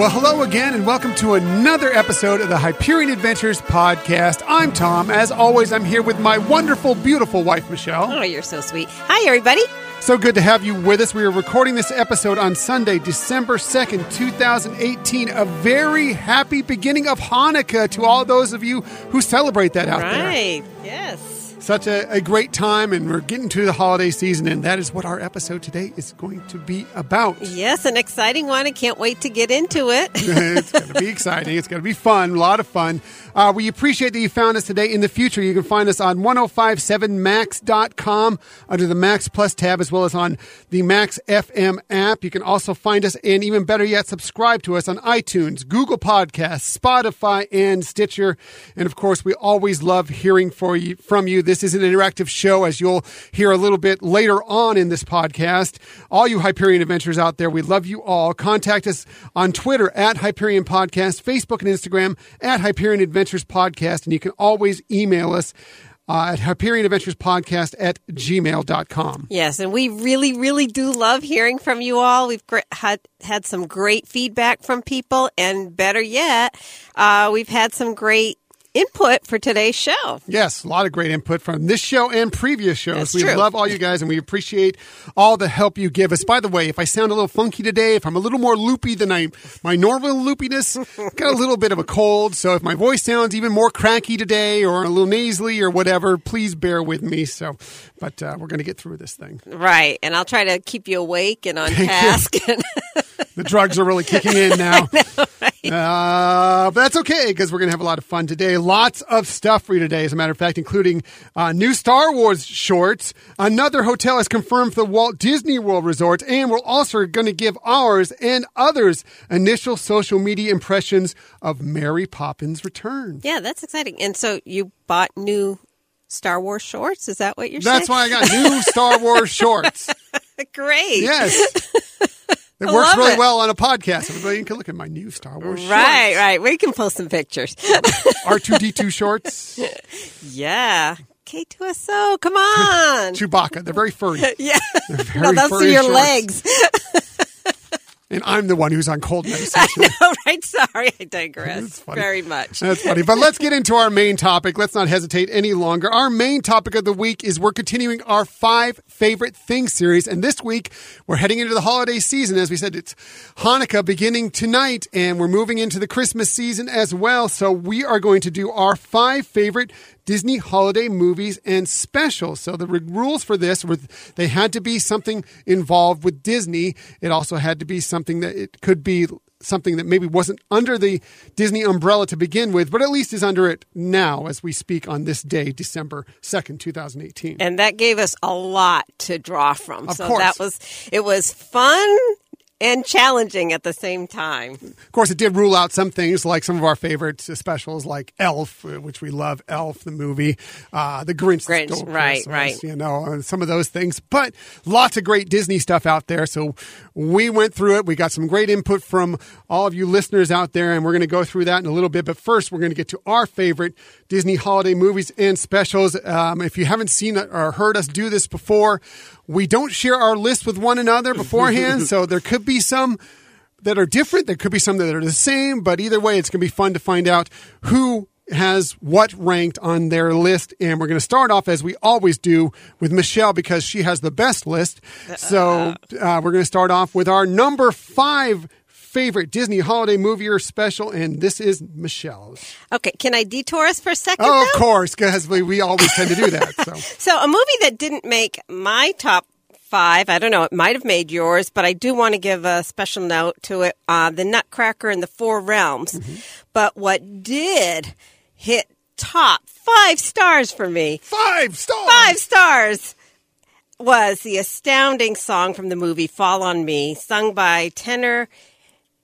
Well, hello again, and welcome to another episode of the Hyperion Adventures podcast. I'm Tom. As always, I'm here with my wonderful, beautiful wife, Michelle. Oh, you're so sweet. Hi, everybody. So good to have you with us. We are recording this episode on Sunday, December 2nd, 2018. A very happy beginning of Hanukkah to all those of you who celebrate that out there. Right. Yes. Such a, a great time, and we're getting to the holiday season, and that is what our episode today is going to be about. Yes, an exciting one. I can't wait to get into it. it's going to be exciting. It's going to be fun, a lot of fun. Uh, we appreciate that you found us today. In the future, you can find us on 1057max.com under the Max Plus tab, as well as on the Max FM app. You can also find us, and even better yet, subscribe to us on iTunes, Google Podcasts, Spotify, and Stitcher. And of course, we always love hearing for you, from you. This is an interactive show, as you'll hear a little bit later on in this podcast. All you Hyperion Adventures out there, we love you all. Contact us on Twitter at Hyperion Podcast, Facebook and Instagram at Hyperion Adventures Podcast, and you can always email us uh, at Hyperion Adventures Podcast at gmail.com. Yes, and we really, really do love hearing from you all. We've gr- had had some great feedback from people, and better yet, uh, we've had some great input for today's show. Yes, a lot of great input from this show and previous shows. That's we true. love all you guys and we appreciate all the help you give us. By the way, if I sound a little funky today, if I'm a little more loopy than I my normal loopiness, got a little bit of a cold, so if my voice sounds even more cracky today or a little nasally or whatever, please bear with me. So, but uh, we're going to get through this thing. Right, and I'll try to keep you awake and on Thank task. The drugs are really kicking in now. Uh, but that's okay because we're going to have a lot of fun today. Lots of stuff for you today, as a matter of fact, including uh, new Star Wars shorts. Another hotel is confirmed for the Walt Disney World Resort, and we're also going to give ours and others initial social media impressions of Mary Poppins' return. yeah, that's exciting. And so you bought new Star Wars shorts? Is that what you're That's saying? why I got new Star Wars shorts. Great. Yes. It I works really it. well on a podcast. Everybody can look at my new Star Wars Right, right. We can post some pictures. R2D2 shorts. yeah. K2SO, come on. Chewbacca. They're very furry. yeah. Very No, those are your shorts. legs. And I'm the one who's on cold medicine. no, right? Sorry, I digress very much. That's funny. But let's get into our main topic. Let's not hesitate any longer. Our main topic of the week is we're continuing our five favorite things series. And this week, we're heading into the holiday season. As we said, it's Hanukkah beginning tonight, and we're moving into the Christmas season as well. So we are going to do our five favorite Disney holiday movies and specials. So the re- rules for this were they had to be something involved with Disney. It also had to be something that it could be something that maybe wasn't under the Disney umbrella to begin with, but at least is under it now as we speak on this day, December 2nd, 2018. And that gave us a lot to draw from. Of so course. that was it was fun and challenging at the same time. Of course, it did rule out some things like some of our favorite specials, like Elf, which we love, Elf, the movie, uh, The Grinch, Grinch, right, right. You know, and some of those things, but lots of great Disney stuff out there. So we went through it. We got some great input from all of you listeners out there, and we're going to go through that in a little bit. But first, we're going to get to our favorite Disney holiday movies and specials. Um, if you haven't seen or heard us do this before, we don't share our list with one another beforehand, so there could be some that are different. There could be some that are the same, but either way, it's going to be fun to find out who has what ranked on their list. And we're going to start off as we always do with Michelle because she has the best list. So uh, we're going to start off with our number five favorite Disney holiday movie or special, and this is Michelle's. Okay, can I detour us for a second? Oh, of course, because we, we always tend to do that. So So a movie that didn't make my top five, I don't know, it might have made yours, but I do want to give a special note to it, uh, The Nutcracker and the Four Realms. Mm-hmm. But what did hit top five stars for me, five stars. five stars, was the astounding song from the movie Fall on Me, sung by tenor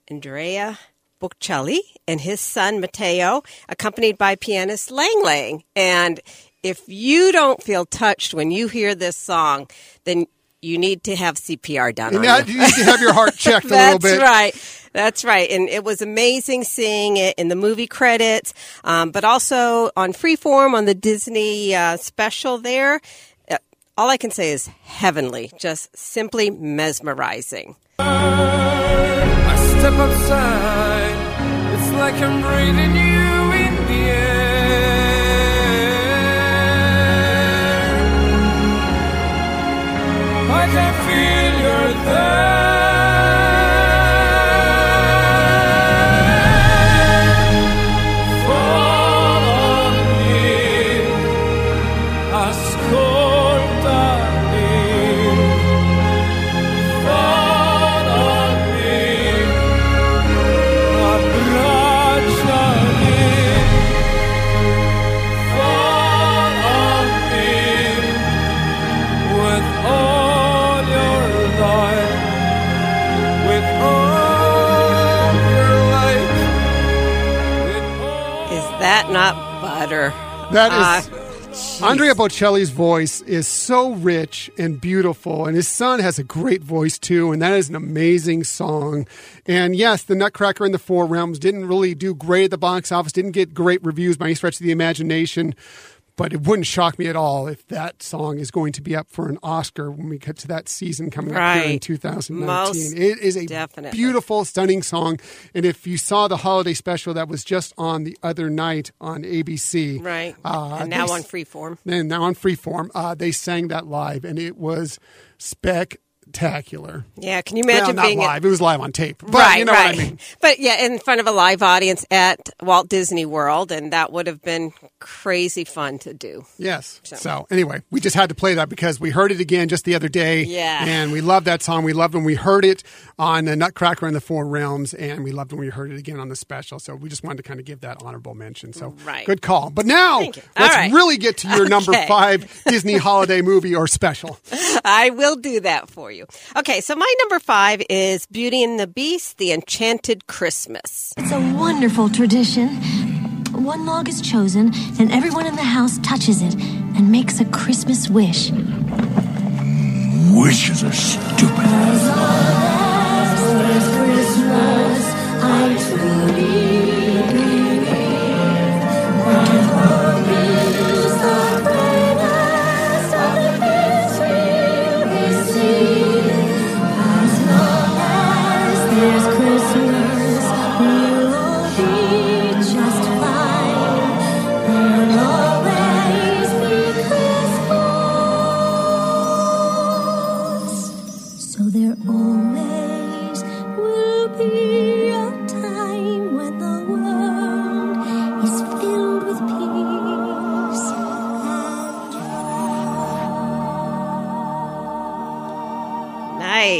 Andrea Bocelli and his son Matteo, accompanied by pianist Lang Lang. And if you don't feel touched when you hear this song, then you need to have CPR done And on now you. you need to have your heart checked a little bit. That's bit. right. That's right. And it was amazing seeing it in the movie credits, um, but also on Freeform on the Disney uh, special there. Uh, all I can say is heavenly, just simply mesmerizing. I step outside, it's like I'm breathing you I can feel you're there. That Ah, is. Andrea Bocelli's voice is so rich and beautiful, and his son has a great voice too, and that is an amazing song. And yes, the Nutcracker in the Four Realms didn't really do great at the box office, didn't get great reviews by any stretch of the imagination. But it wouldn't shock me at all if that song is going to be up for an Oscar when we get to that season coming up here in 2019. Most it is a definitely. beautiful, stunning song. And if you saw the holiday special that was just on the other night on ABC, Right. uh, and now they on freeform. and now on Freeform, uh, they sang that live, and it was spectacular. Yeah, can you Well, imagine not being at- live; it was live on tape. But right, you know right. what I mean. But yeah, in front of a live audience at Walt Disney World, and that would have been crazy fun to do. Yes. So. So. anyway, we just had to play that because we heard it again just the other day. Yeah. And we loved that song. We loved when we heard it on the Nutcracker and the Four Realms, and we loved when we heard it again on the special. So we just wanted to kind of give that honorable mention. So Right. good call. But now Thank let's right. really get to your number five Disney holiday movie or special. I will do that for you. Okay, so my number five is Beauty and the Beast: The Enchanted Christmas. It's a wonderful tradition. One log is chosen, and everyone in the house touches it and makes a Christmas wish. Wishes are stupid. There's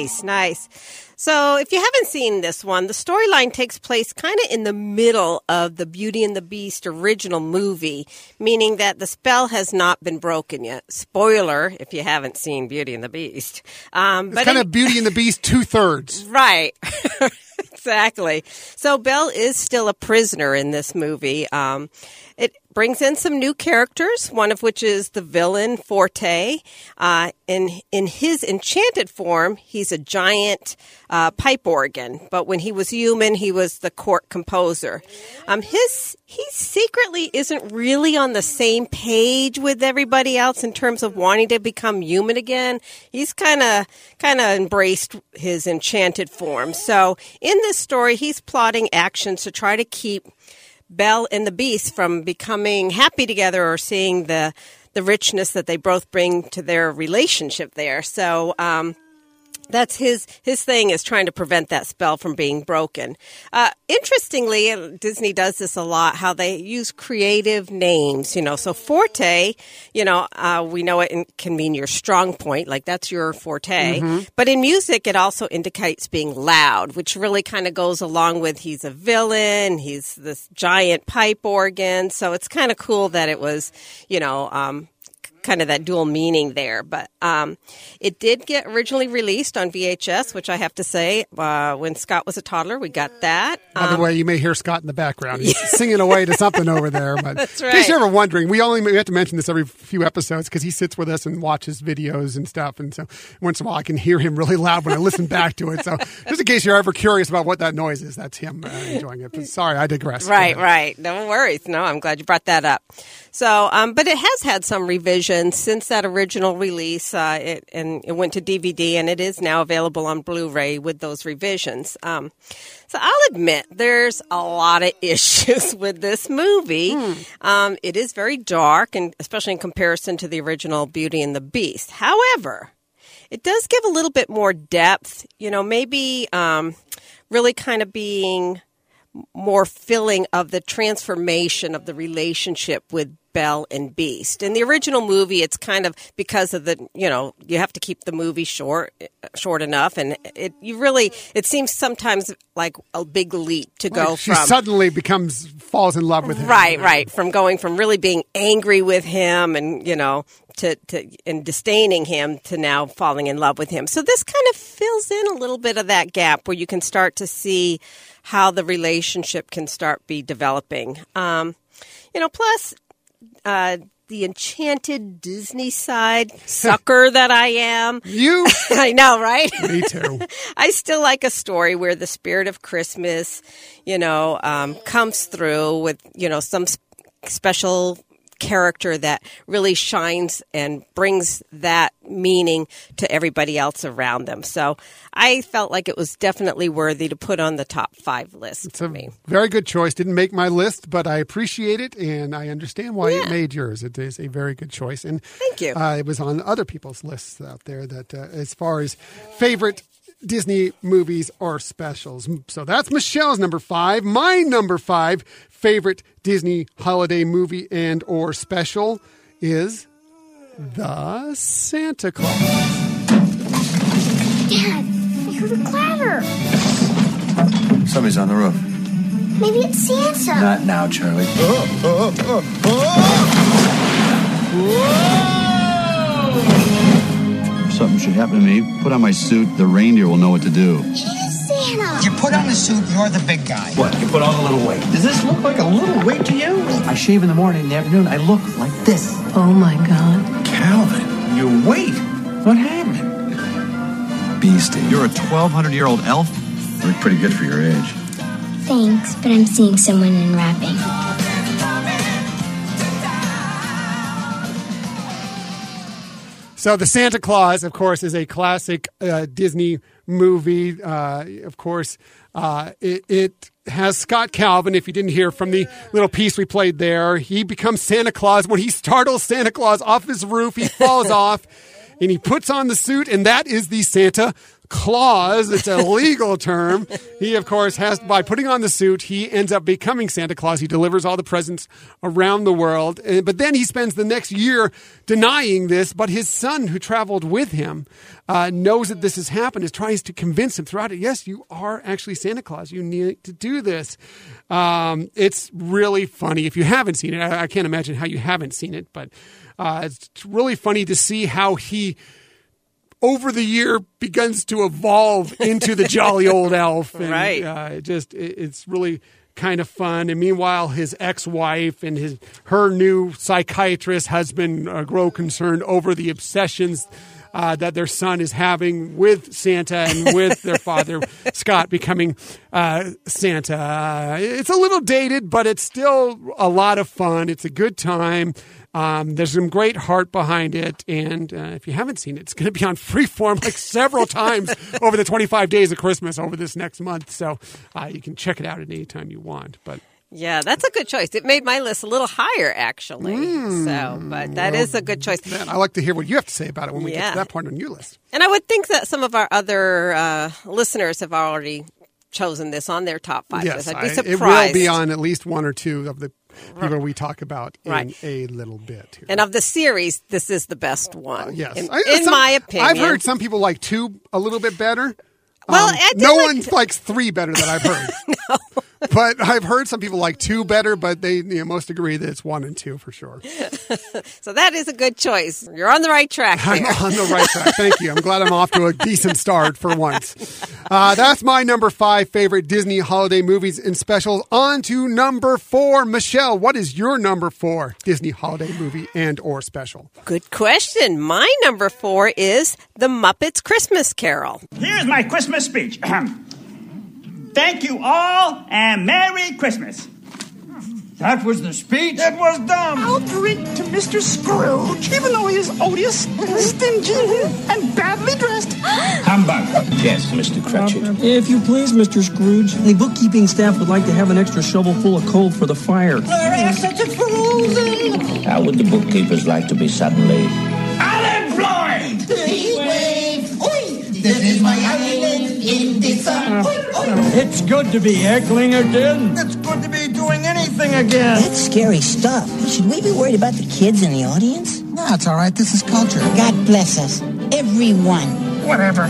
Nice, nice. So, if you haven't seen this one, the storyline takes place kind of in the middle of the Beauty and the Beast original movie, meaning that the spell has not been broken yet. Spoiler if you haven't seen Beauty and the Beast. Um, It's kind in- of Beauty and the Beast two thirds. Right. exactly. So Belle is still a prisoner in this movie. Um, it brings in some new characters, one of which is the villain Forte. Uh, in in his enchanted form, he's a giant uh, pipe organ, but when he was human, he was the court composer. Um, his he secretly isn't really on the same page with everybody else in terms of wanting to become human again. He's kind of kind of embraced his enchanted form. So in this story, he's plotting actions to try to keep Belle and the Beast from becoming happy together or seeing the the richness that they both bring to their relationship there. So um, that's his his thing is trying to prevent that spell from being broken. Uh, interestingly, uh, Disney does this a lot. How they use creative names, you know. So forte, you know, uh, we know it can mean your strong point, like that's your forte. But in music, it also indicates being loud, which really kind of goes along with he's a villain, he's this giant pipe organ. So it's kind of cool that it was, you know. Um, kind of that dual meaning there. But um, it did get originally released on VHS, which I have to say, uh, when Scott was a toddler, we got that. By the way, you may hear Scott in the background. He's singing away to something over there. But That's in case you're ever wondering, we only we have to mention this every few episodes because he sits with us and watches videos and stuff. And so once in a while, I can hear him really loud when I listen back to it. So just in case you're ever curious about what that noise is, that's him uh, enjoying it. But sorry, I digress. Right, right. No worries. No, I'm glad you brought that up. So, um, but it has had some revisions since that original release, uh, it, and it went to DVD, and it is now available on Blu-ray with those revisions. Um, so I'll admit there's a lot of issues with this movie. Um, it is very dark, and especially in comparison to the original Beauty and the Beast. However, it does give a little bit more depth. You know, maybe um, really kind of being more filling of the transformation of the relationship with Belle and Beast. In the original movie, it's kind of because of the you know you have to keep the movie short short enough, and it you really it seems sometimes like a big leap to go she from suddenly becomes falls in love with him. Right, right. From going from really being angry with him and, you know, to, to and disdaining him to now falling in love with him. So this kind of fills in a little bit of that gap where you can start to see how the relationship can start be developing. Um, you know, plus uh, the enchanted Disney side sucker that I am. You, I know, right? me too. I still like a story where the spirit of Christmas, you know, um, comes through with, you know, some s- special character that really shines and brings that meaning to everybody else around them. So I felt like it was definitely worthy to put on the top five list It's for a me. very good choice. Didn't make my list, but I appreciate it and I understand why it made yours. It is a very good choice. And Thank you. Uh, it was on other people's lists out there that, uh, as far as favorite Disney movies or specials. So that's Michelle's number five. My number five favorite Disney holiday movie and or special is The Santa Clause. Dad, I heard a clatter. Somebody's on the roof. Maybe it's Santa. Not now, Charlie. If something should happen to me, put on my suit. The reindeer will know what to do. It is Santa. You put on the suit, you're the big guy. What? You put on a little weight. Does this look like a little weight to you? I shave in the morning, in the afternoon. I look like this. Oh my god. Calvin, your weight. What happened? Beastie. You're a 1,200 year old elf? You look pretty good for your age. Thanks, but I'm seeing someone in wrapping. So the Santa Clause, of course, is a classic uh, Disney movie. Uh, of course, uh, it, it has Scott Calvin. If you didn't hear from the little piece we played there, he becomes Santa Claus when he startles Santa Claus off his roof. He falls off, and he puts on the suit, and that is the Santa Clause. It's a legal term. He, of course, has by putting on the suit, he ends up becoming Santa Claus. He delivers all the presents around the world. Uh, But then he spends the next year denying this. But his son, who traveled with him, uh, knows that this has happened. Is tries to convince him throughout it. Yes, you are actually Santa Claus. You need to do this. Um, it's really funny. If you haven't seen it, I, I can't imagine how you haven't seen it. But uh, it's really funny to see how he over the year begins to evolve into the jolly old elf. And, Right. Uh, it just it, it's really kind of fun. And meanwhile, his ex-wife and his her new psychiatrist husband uh, grow concerned over the obsessions. Uh, that their son is having with Santa and with their father Scott becoming uh, Santa. Uh, it's a little dated, but it's still a lot of fun. It's a good time. Um, there's some great heart behind it, and uh, if you haven't seen it, it's going to be on Freeform like several times over the 25 days of Christmas over this next month. So uh, you can check it out at any time you want. But Yeah, that's a good choice. It made my list a little higher, actually. so, but that is a good choice. man, I like to hear what you have to say about it when we get to that point on your list. And I would think that some of our other uh, listeners have already chosen this on their top five yes, list. I'd I- be it will be on at least one or two of the people we talk about in Right. a little bit. Here. And of the series, this is the best one. yes, in, I- in some- my opinion. I've heard some people like two a little bit better. Well, Um, no like one likes three better that I've heard. But I've heard some people like two better, but they you know, most agree that it's one and two for sure. So that is a good choice. You're on the right track I'm on the right track. Thank you. I'm glad I'm off to a decent start for once. Uh, that's my number five favorite Disney holiday movies and specials. On to number four. Michelle, what is your number four Disney holiday movie and or special? Good question. My number four is The Muppets Christmas Carol. Here's my Christmas speech. Thank you all and Merry Christmas. That was the speech? It was dumb. I'll drink to Mr. Scrooge, even though he is odious, stingy, and badly dressed. Humbug. Yes, Mr. Cratchit. If you please, Mr. Scrooge, the bookkeeping staff would like to have an extra shovel full of coal for the fire. such a frozen. How would the bookkeepers like to be suddenly Unemployed! This is my island in the sun. It's good to be heckling again. It's good to be doing anything again. That's scary stuff. Should we be worried about the kids in the audience? No, it's all right. This is culture. God bless us. Everyone. Whatever.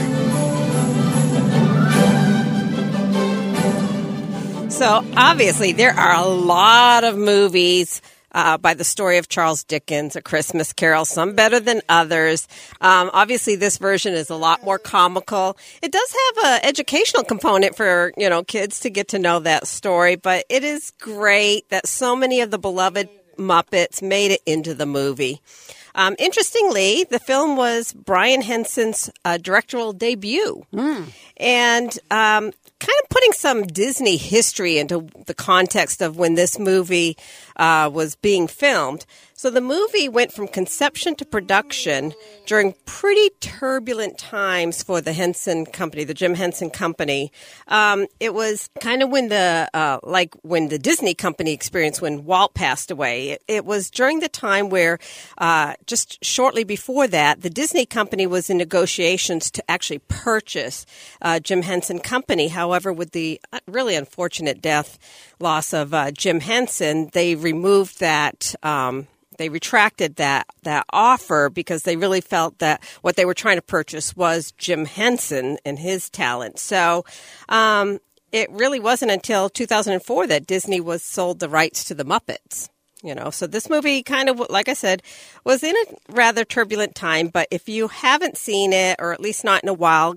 So obviously, there are a lot of movies uh, by the story of Charles Dickens, A Christmas Carol, some better than others. Um, obviously, this version is a lot more comical. It does have an educational component for you know kids to get to know that story, but it is great that so many of the beloved Muppets made it into the movie. Um, interestingly, the film was Brian Henson's uh, directorial debut, and um, kind of putting some Disney history into the context of when this movie uh, was being filmed. So the movie went from conception to production during pretty turbulent times for the Henson Company, the Jim Henson Company. Um, it was kind of when the uh, like when the Disney Company experienced when Walt passed away. It, it was during the time where uh, just shortly before that, the Disney Company was in negotiations to actually purchase uh, Jim Henson Company. However, with the uh, really unfortunate death loss of uh, Jim Henson, they removed that. Um, they retracted that that offer because they really felt that what they were trying to purchase was Jim Henson and his talent. So um, it really wasn't until 2004 that Disney was sold the rights to the Muppets. You know, so this movie kind of, like I said, was in a rather turbulent time. But if you haven't seen it, or at least not in a while,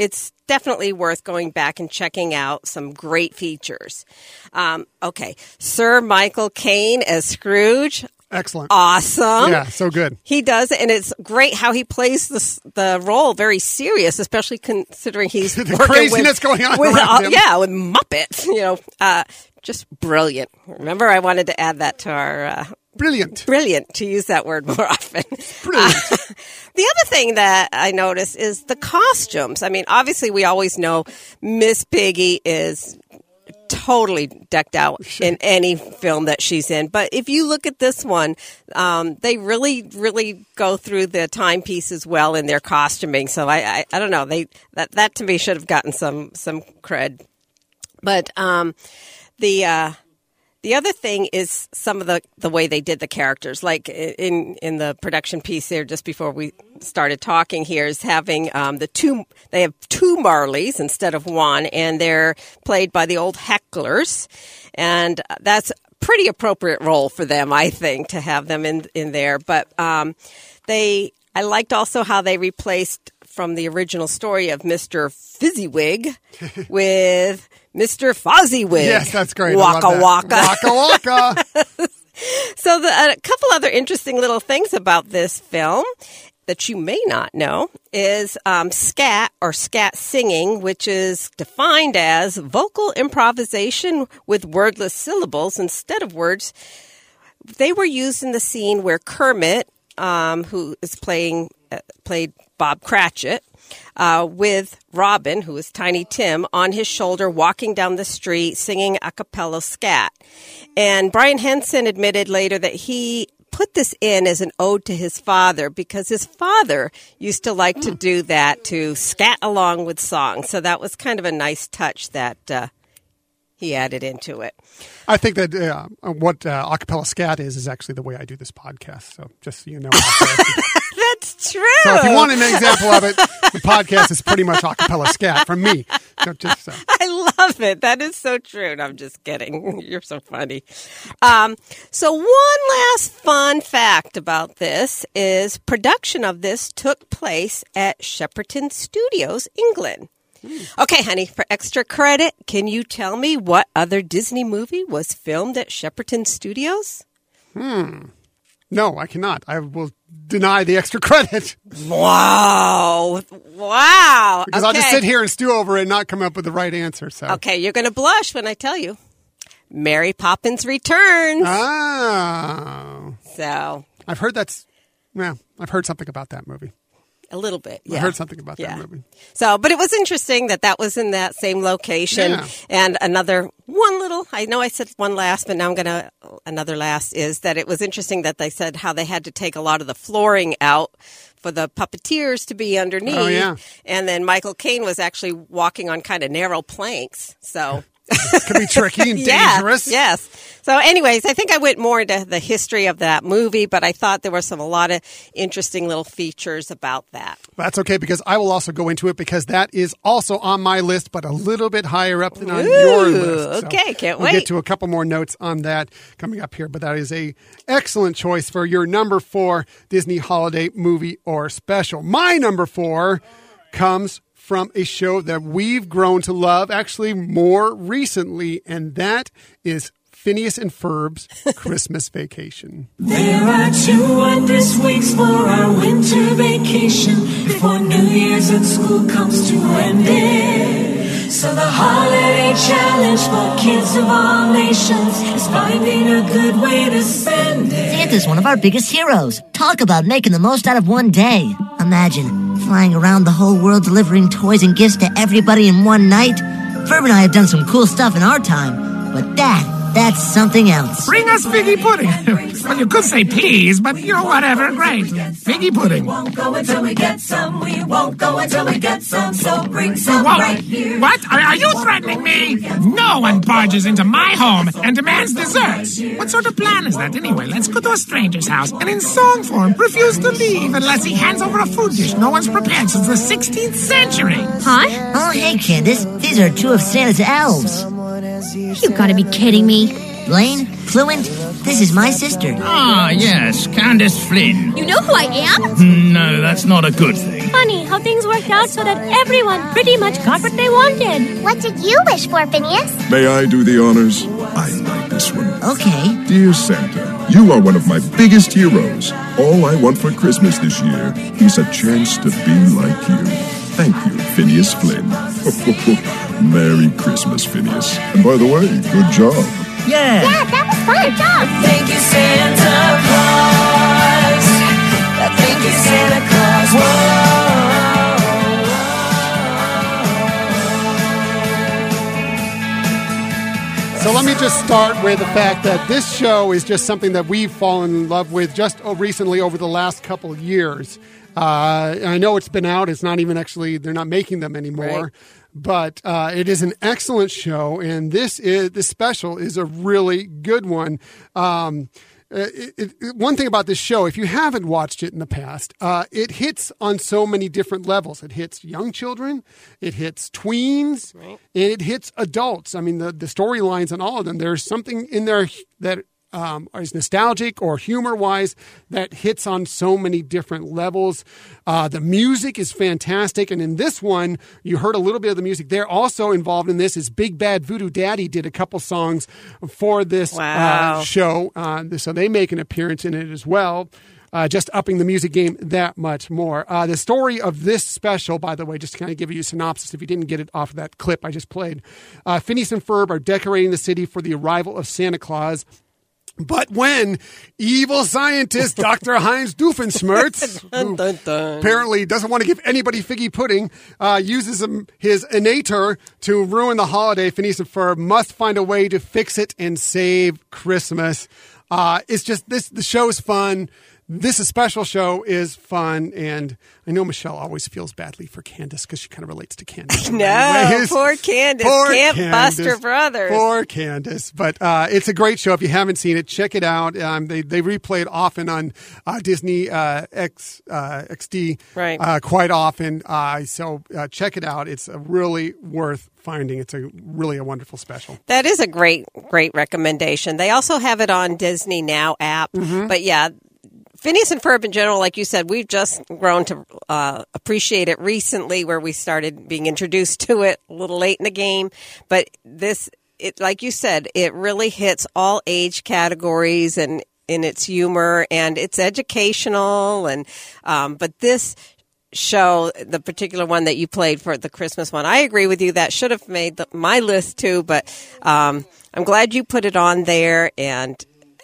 it's definitely worth going back and checking out some great features. Um, okay, Sir Michael Caine as Scrooge. Excellent. Awesome. Yeah, so good. He does, and it's great how he plays the the role very serious, especially considering he's The craziness with, going on with, around uh, him. Yeah, with Muppets. You know, uh, just brilliant. Remember, I wanted to add that to our. Uh, Brilliant. Brilliant to use that word more often. Brilliant. the other thing that I noticed is the costumes. I mean, obviously, we always know Miss Piggy is totally decked out in any film that she's in. But if you look at this one, um, they really, really go through the timepiece as well in their costuming. So I, I, I don't know. They that that to me should have gotten some some cred. But um, the uh, the other thing is some of the, the way they did the characters. Like in in the production piece there, just before we started talking here, is having um, the two. They have two Marleys instead of one, and they're played by the old hecklers, and that's pretty appropriate role for them, I think, to have them in in there. But um, they, I liked also how they replaced from the original story of Mister Fezziwig with Mr. Fozziwig. Yes, that's great. Waka that. waka. Waka waka. So the, a couple other interesting little things about this film that you may not know is um, scat or scat singing, which is defined as vocal improvisation with wordless syllables instead of words. They were used in the scene where Kermit, um, who is playing uh, played Bob Cratchit, uh, with Robin, who is Tiny Tim, on his shoulder walking down the street singing a cappella scat. And Brian Henson admitted later that he put this in as an ode to his father because his father used to like to do that to scat along with songs. So that was kind of a nice touch that uh, he added into it. I think that uh, what uh, acapella scat is is actually the way I do this podcast. So just so you know. That's true. so if you want an example of it, the podcast is pretty much acapella scat from me. So just so. I love it. That is so true. And I'm just kidding. You're so funny. Um, so one last fun fact about this is production of this took place at Shepperton Studios, England. Okay, honey, for extra credit, can you tell me what other Disney movie was filmed at Shepperton Studios? No, I cannot. I will deny the extra credit Wow. Wow. because I'll just sit here and stew over it and not come up with the right answer. So Okay, you're going to blush when I tell you. Mary Poppins Returns. Oh. so I've heard that's. Well, I've heard something about that movie. A little bit. Yeah. I heard something about Yeah. that movie. So, but it was interesting that that was in that same location. Yeah. And another one little, I know I said one last, but now I'm going to, another last is that it was interesting that they said how they had to take a lot of the flooring out for the puppeteers to be underneath. Oh, yeah. And then Michael Caine was actually walking on kind of narrow planks. So. It can be tricky and Yeah, dangerous. Yes. So, anyways, I think I went more into the history of that movie, but I thought there were some a lot of interesting little features about that. That's okay because I will also go into it because that is also on my list, but a little bit higher up than on your list. So okay, can't wait. we'll get to a couple more notes on that coming up here, but that is a excellent choice for your number four Disney holiday movie or special. My number four comes from a show that we've grown to love actually more recently, and that is Phineas and Ferb's Christmas Vacation. There are two wondrous weeks for our winter vacation before New Year's and school comes to an end. So the holiday challenge for kids of all nations is finding a good way to spend it. Santa's one of our biggest heroes. Talk about making the most out of one day. Imagine flying around the whole world delivering toys and gifts to everybody in one night. Ferb and I have done some cool stuff in our time, but that, that's something else. Bring us figgy pudding. well, you could say please, but you know, whatever. Great. Figgy pudding. We Won't go until we get some. We won't go until we get some. So bring some Whoa. right here. What? Are, are you threatening me? No one barges into my home and demands desserts. What sort of plan is that anyway? Let's go to a stranger's house and in song form refuse to leave unless he hands over a food dish no one's prepared since the 16th century. Huh? Oh, hey, Candace. These are two of Santa's elves. You gotta be kidding me. Blaine, Fluent, this is my sister. Ah, yes, Candace Flynn. You know who I am? No, that's not a good thing. Funny how things worked out so that everyone pretty much got what they wanted. What did you wish for, Phineas? May I do the honors? I like this one. Okay. Dear Santa, you are one of my biggest heroes. All I want for Christmas this year is a chance to be like you. Thank you, Phineas Flynn. Merry Christmas, Phineas. And by the way, good job. Yeah. Yeah, that was fun. Good job. Thank you, Santa Claus. Thank you, Santa Claus. So let me just start with the fact that this show is just something that we've fallen in love with just recently over the last couple of years. Uh, I know it's been out; it's not even actually they're not making them anymore. Right. But uh, it is an excellent show, and this is this special is a really good one. Um, uh, it, it, one thing about this show, if you haven't watched it in the past, uh, it hits on so many different levels. It hits young children, it hits tweens, and it hits adults. I mean, the, the storylines on all of them, there's something in there that um, is nostalgic or humor wise that hits on so many different levels. Uh, the music is fantastic. And in this one, you heard a little bit of the music. They're also involved in this is Big Bad Voodoo Daddy did a couple songs for this Wow. uh, show. Uh, so they make an appearance in it as well. Uh, just upping the music game that much more. Uh, the story of this special, by the way, just to kind of give you a synopsis, if you didn't get it off of that clip I just played, uh, Phineas and Ferb are decorating the city for the arrival of Santa Claus. But when evil scientist Dr. Heinz Doofenshmirtz, who Dun, dun. apparently doesn't want to give anybody figgy pudding, uh, uses him, his innator to ruin the holiday, Phineas and Ferb must find a way to fix it and save Christmas. Uh, it's just this, the show is fun. This special show is fun, and I know Michelle always feels badly for Candace because she kind of relates to Candace. No, many ways. poor Candace. Poor Can't bust Candace. her brothers. Poor Candace. But uh, it's a great show. If you haven't seen it, check it out. Um, they, they replay it often on uh, Disney uh, X, uh, XD Right. uh, quite often. Uh, so uh, check it out. It's really worth finding. It's a really a wonderful special. That is a great, great recommendation. They also have it on Disney Now app. Mm-hmm. But yeah, Phineas and Ferb in general, like you said, we've just grown to uh, appreciate it recently, where we started being introduced to it a little late in the game. But this, it like you said, it really hits all age categories and in its humor and it's educational and um, but this show, the particular one that you played for the Christmas one. I agree with you. That should have made the, my list too, but um, I'm glad you put it on there. And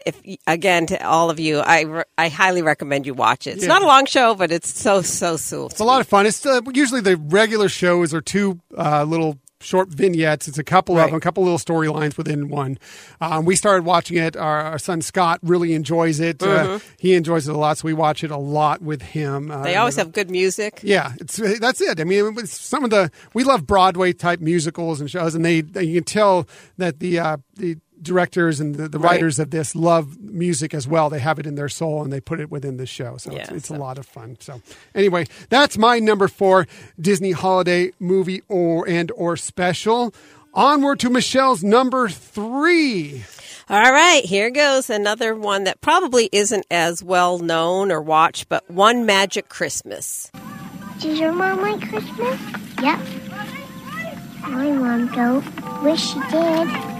if again to all of you, I, re- I highly recommend you watch it. It's Yeah. not a long show, but it's so so so. It's a lot of fun. It's uh, usually the regular shows are two uh, little short vignettes. It's a couple of them, a couple little storylines within one. Um, we started watching it. Our, our son Scott really enjoys it. Uh, Mhm. he enjoys it a lot, so we watch it a lot with him. Uh, They always have good music. Yeah, it's that's it. I mean, it's some of the we love Broadway type musicals and shows, and they, they you can tell that the uh, the directors and the, the Right. writers of this love music as well. They have it in their soul and they put it within the show. So it's, Yeah, it's a lot of fun. So anyway, that's my number four Disney holiday movie or and or special. Onward to Michelle's number three. All right, here goes another one that probably isn't as well known or watched, but One Magic Christmas. Did your mom like Christmas? Yep. My mom don't. Wish she did.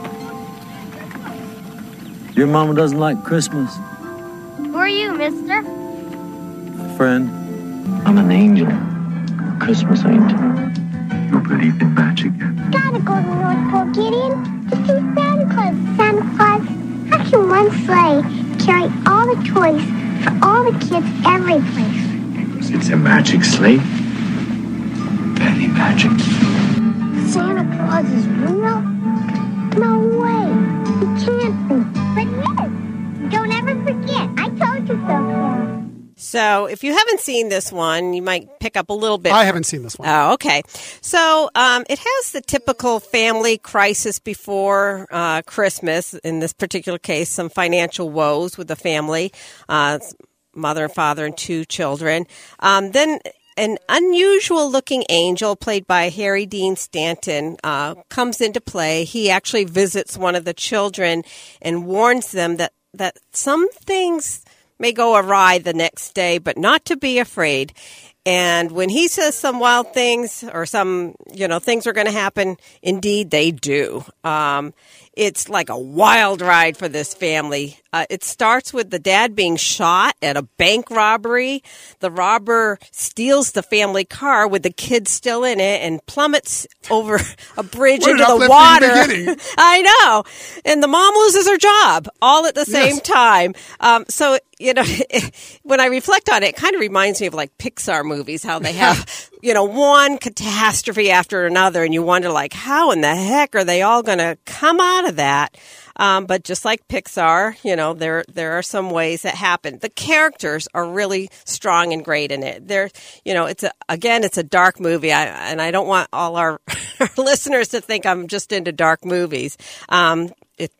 Your mama doesn't like Christmas, Who are you, mister? friend. I'm an angel. A Christmas angel. You believe in magic? Gotta go to North Pole, Gideon. To see Santa Claus. Santa Claus, how can one sleigh carry all the toys for all the kids every place? It's a magic sleigh. Very magic. Santa Claus is real? No way. He can't be. Ever. I told you so, So, if you haven't seen this one, you might pick up a little bit. I haven't seen this one. Oh, okay. So, um, it has the typical family crisis before uh, Christmas. In this particular case, some financial woes with the family, uh, mother and father and two children. Um, then. An unusual looking angel, played by Harry Dean Stanton, uh, comes into play. He actually visits one of the children and warns them that, that some things may go awry the next day, but not to be afraid. And when he says some wild things or some, you know, things are going to happen, indeed they do. Um, it's like a wild ride for this family. Uh, it starts with the dad being shot at a bank robbery. The robber steals the family car with the kids still in it and plummets over a bridge into the water. I know. And the mom loses her job all at the same Yes. time. Um, so, you know, when I reflect on it, it kind of reminds me of like Pixar movies, how they have, you know, one catastrophe after another, and you wonder, like, how in the heck are they all going to come out of that? Um, but just like Pixar, you know, there there are some ways that happen. The characters are really strong and great in it. They're, you know, it's a again, it's a dark movie, I, and I don't want all our, our listeners to think I'm just into dark movies. Um, it,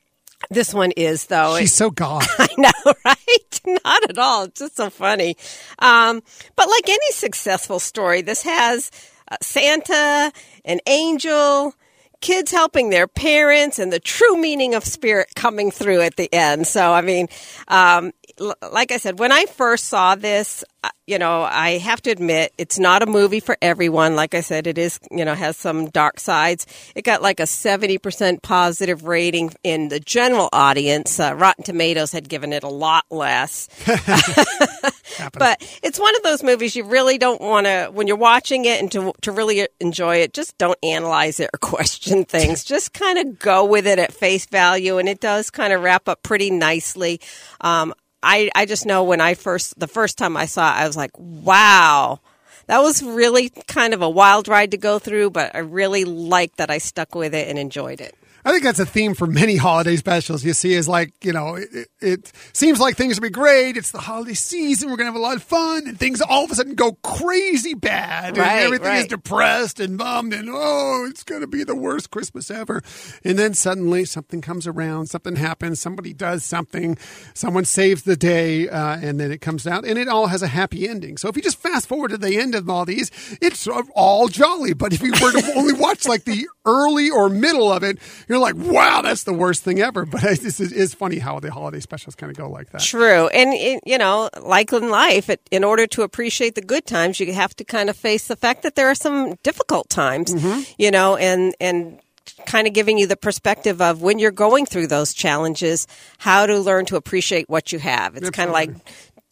this one is though. She's so goth. I know, right? Not at all. It's just so funny. Um, but like any successful story, this has uh, Santa, an angel, kids helping their parents, and the true meaning of spirit coming through at the end. So, I mean, um, like I said, when I first saw this, uh, you know, I have to admit it's not a movie for everyone. Like I said, it is, you know, has some dark sides. It got like a 70% positive rating in the general audience. Uh, Rotten Tomatoes had given it a lot less. but it's one of those movies you really don't want to, when you're watching it and to, to really enjoy it, just don't analyze it or question things. just kind of go with it at face value. And it does kind of wrap up pretty nicely. Um, I, I just know when I first, the first time I saw it, I was like, wow. That was really kind of a wild ride to go through, but I really liked that I stuck with it and enjoyed it. I think that's a theme for many holiday specials. You see, is like you know, it, it seems like things will be great. It's the holiday season. We're gonna have a lot of fun, and things all of a sudden go crazy bad, Right, and everything is depressed and bummed, and oh, it's gonna be the worst Christmas ever. And then suddenly something comes around, something happens, somebody does something, someone saves the day, uh, and then it comes out, and it all has a happy ending. So if you just fast forward to the end of all these, it's all jolly. But if you were to only watch like the early or middle of it, you're like, wow, that's the worst thing ever. But it is funny how the holiday specials kind of go like that. True. And, it, you know, like in life, it, in order to appreciate the good times, you have to kind of face the fact that there are some difficult times, mm-hmm. you know, and, and, kind of giving you the perspective of when you're going through those challenges, how to learn to appreciate what you have. It's kind of like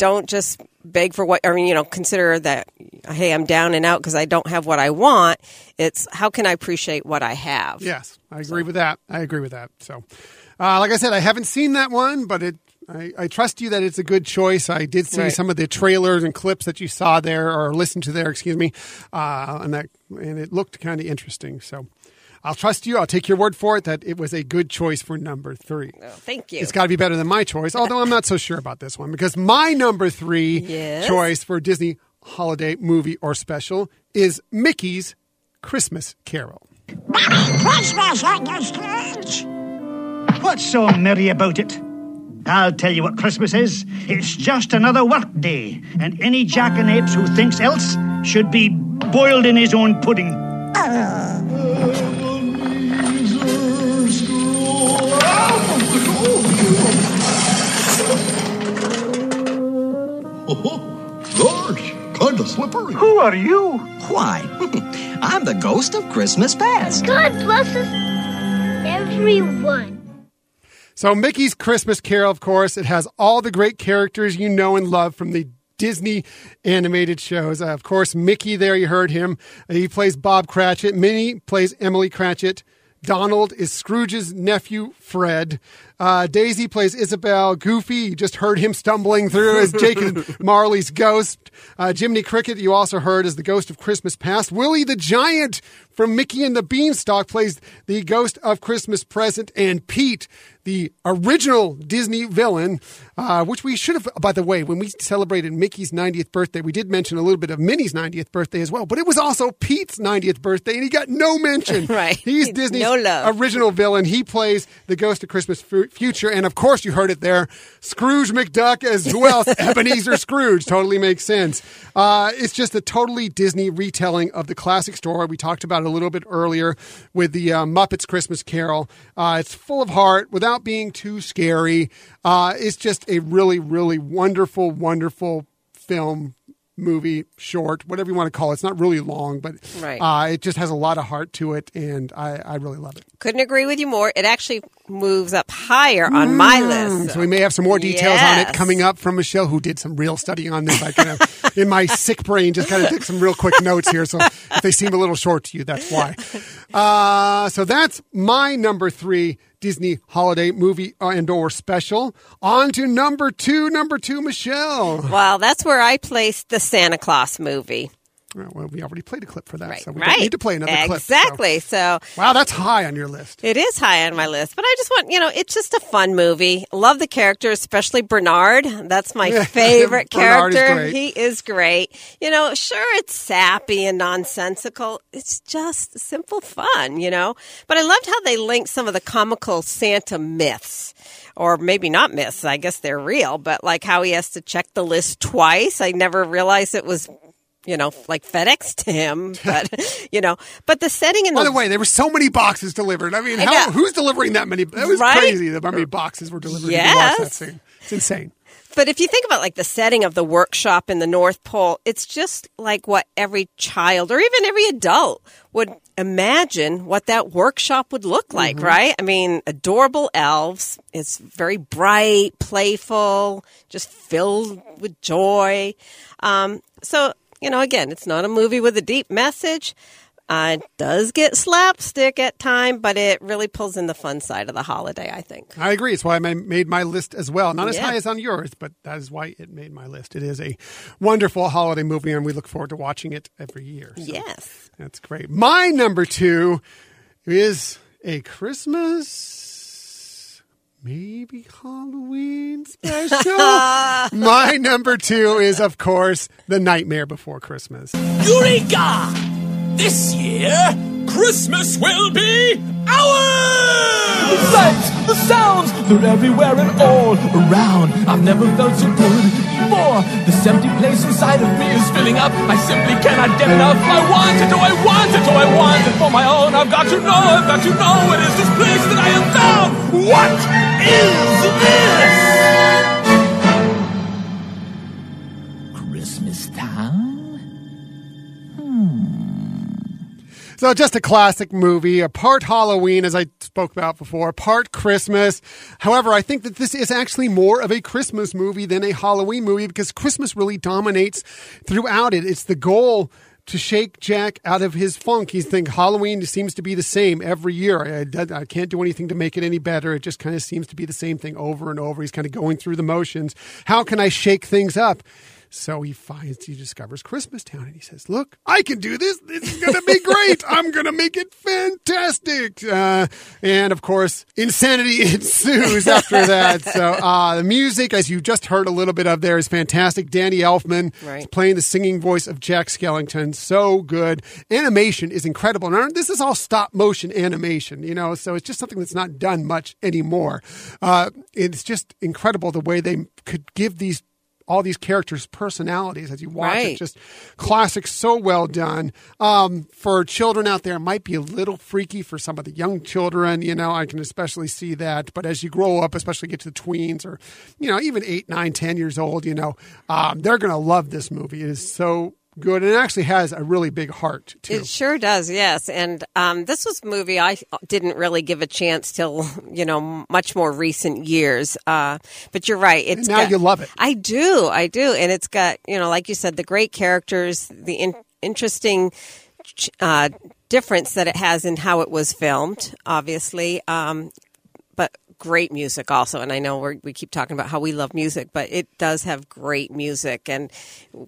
don't just beg for what, I mean, you know, consider that, hey, I'm down and out because I don't have what I want. It's how can I appreciate what I have? Yes, I agree with that. I agree with that. So, uh, like I said, I haven't seen that one, but it. I, I trust you that it's a good choice. I did see Right. some of the trailers and clips that you saw there, or listened to there, excuse me, uh, and that and it looked kind of interesting. So, I'll trust you. I'll take your word for it that it was a good choice for number three. Oh, thank you. It's got to be better than my choice, although I'm not so sure about this one because my number three Yes? choice for Disney holiday movie or special is Mickey's Christmas Carol. Christmas, Uncle Scrooge! What's so merry about it? I'll tell you what Christmas is. It's just another work day, and any jackanapes who thinks else should be boiled in his own pudding. Ah. Oh, gosh, kind of slippery. Who are you? Why? I'm the ghost of Christmas past. God bless us, everyone. So, Mickey's Christmas Carol, of course, it has all the great characters you know and love from the Disney animated shows. Uh, of course, Mickey there, you heard him. Uh, he plays Bob Cratchit. Minnie plays Emily Cratchit. Donald is Scrooge's nephew, Fred. Uh, Daisy plays Isabel. Goofy, you just heard him stumbling through as Jake and Marley's ghost. Uh, Jiminy Cricket, you also heard as the ghost of Christmas past. Willie the Giant from Mickey and the Beanstalk plays the ghost of Christmas present. And Pete, the original Disney villain, uh, which we should have, by the way, when we celebrated Mickey's 90th birthday, we did mention a little bit of Minnie's 90th birthday as well, but it was also Pete's 90th birthday, and he got no mention. Right. He's Disney's No love. original villain. He plays the ghost of Christmas fu- future. And of course, you heard it there Scrooge McDuck as else? Ebenezer Scrooge. Totally makes sense. Uh, it's just a totally Disney retelling of the classic story. We talked about it a little bit earlier with the uh, Muppets Christmas Carol. Uh, it's full of heart without being too scary. Uh, it's just a really, really wonderful, wonderful film. Movie, short, whatever you want to call it. It's not really long, but Right. uh, it just has a lot of heart to it, and I, I really love it. Couldn't agree with you more. It actually moves up higher on my Mm, list. So we may have some more details on it coming up from Michelle, who did some real studying on this. I kind of, in my sick brain, just kind of took some real quick notes here. So if they seem a little short to you, that's why. Uh, so that's my number three Disney holiday movie uh, and or special. On to number two. Number two, Michelle. Well, that's where I placed the Santa Claus movie. Well, we already played a clip for that, so we right. don't need to play another clip. Exactly. So Wow, that's high on your list. It is high on my list, but I just want, you know, it's just a fun movie. Love the character, especially Bernard. That's my favorite is character. great. He is great. You know, sure, it's sappy and nonsensical. It's just simple fun, you know? But I loved how they linked some of the comical Santa myths. Or maybe not myths. I guess they're real, but like how he has to check the list twice. I never realized it was, you know, like FedEx to him, but, you know, but the setting in By the the way, there were so many boxes delivered. I mean, how, who's delivering that many? That was Right? crazy. How many boxes were delivered? watch that scene. It's insane. But if you think about like the setting of the workshop in the North Pole, it's just like what every child or even every adult would imagine what that workshop would look like, Mm-hmm. right? I mean, adorable elves. It's very bright, playful, just filled with joy. Um, so, you know, again, it's not a movie with a deep message. Uh, it does get slapstick at time, but it really pulls in the fun side of the holiday, I think. I agree. It's why I made my list as well. Not as Yeah. high as on yours, but that is why it made my list. It is a wonderful holiday movie, and we look forward to watching it every year. So Yes. That's great. My number two is a Christmas, maybe Halloween special. my number two is, of course, The Nightmare Before Christmas. Eureka! This year, Christmas will be ours! The sights, the sounds, they're everywhere and all around. I've never felt so good before. This empty place inside of me is filling up. I simply cannot get enough. I want it, oh, I want it, oh, I want it for my own. I've got to know, I've got to know it is this place that I have found. What is this? Christmas town? So just a classic movie, a part Halloween, as I spoke about before, part Christmas. However, I think that this is actually more of a Christmas movie than a Halloween movie because Christmas really dominates throughout it. It's the goal to shake Jack out of his funk. He's think Halloween seems to be the same every year. I, I can't do anything to make it any better. It just kind of seems to be the same thing over and over. He's kind of going through the motions. How can I shake things up? So he finds, he discovers Christmas Town and he says, Look, I can do this. This is going to be great. I'm going to make it fantastic. Uh, and of course, insanity ensues after that. So uh, the music, as you just heard a little bit of there, is fantastic. Danny Elfman Right. playing the singing voice of Jack Skellington. So good. Animation is incredible. Now, this is all stop motion animation, you know, so it's just something that's not done much anymore. Uh, it's just incredible the way they could give these all these characters personalities as you watch it just classic so well done. Um, for children out there it might be a little freaky for some of the young children you know i can especially see that. But as you grow up especially get to the tweens or you know even eight nine ten years old you know um, they're gonna love this movie. It is so good and it actually has a really big heart too It sure does, yes. And um, this was a movie I didn't really give a chance till you know much more recent years. Uh, but you're right. It's now got- you love it. I do, I do, and it's got you know, like you said, the great characters, the in- interesting uh, difference that it has in how it was filmed, obviously. Um, great music also. And I know we're, we keep talking about how we love music, but it does have great music. And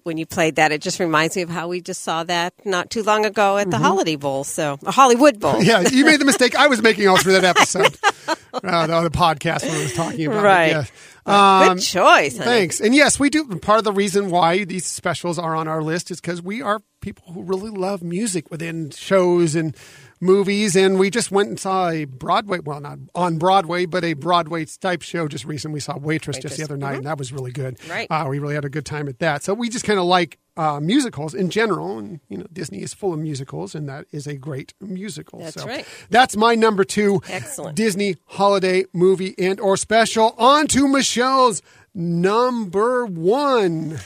when you played that, it just reminds me of how we just saw that not too long ago at the Mhm. Holiday Bowl, so a Hollywood Bowl. yeah, you made the mistake I was making all through that episode, uh, the, the podcast when I was talking about Right. it. Yeah. Good choice, honey. Thanks. And yes, we do. Part of the reason why these specials are on our list is because we are people who really love music within shows and movies. And we just went and saw a Broadway, well, not on Broadway, but a Broadway type show just recently. We saw Waitress, just the other night, Mhm. and that was really good. Right. Uh, we really had a good time at that. So we just kind of like uh, musicals in general. And, you know, Disney is full of musicals, and that is a great musical. That's so right. That's my number two Excellent. Disney holiday movie and or special. On to Michelle's number one.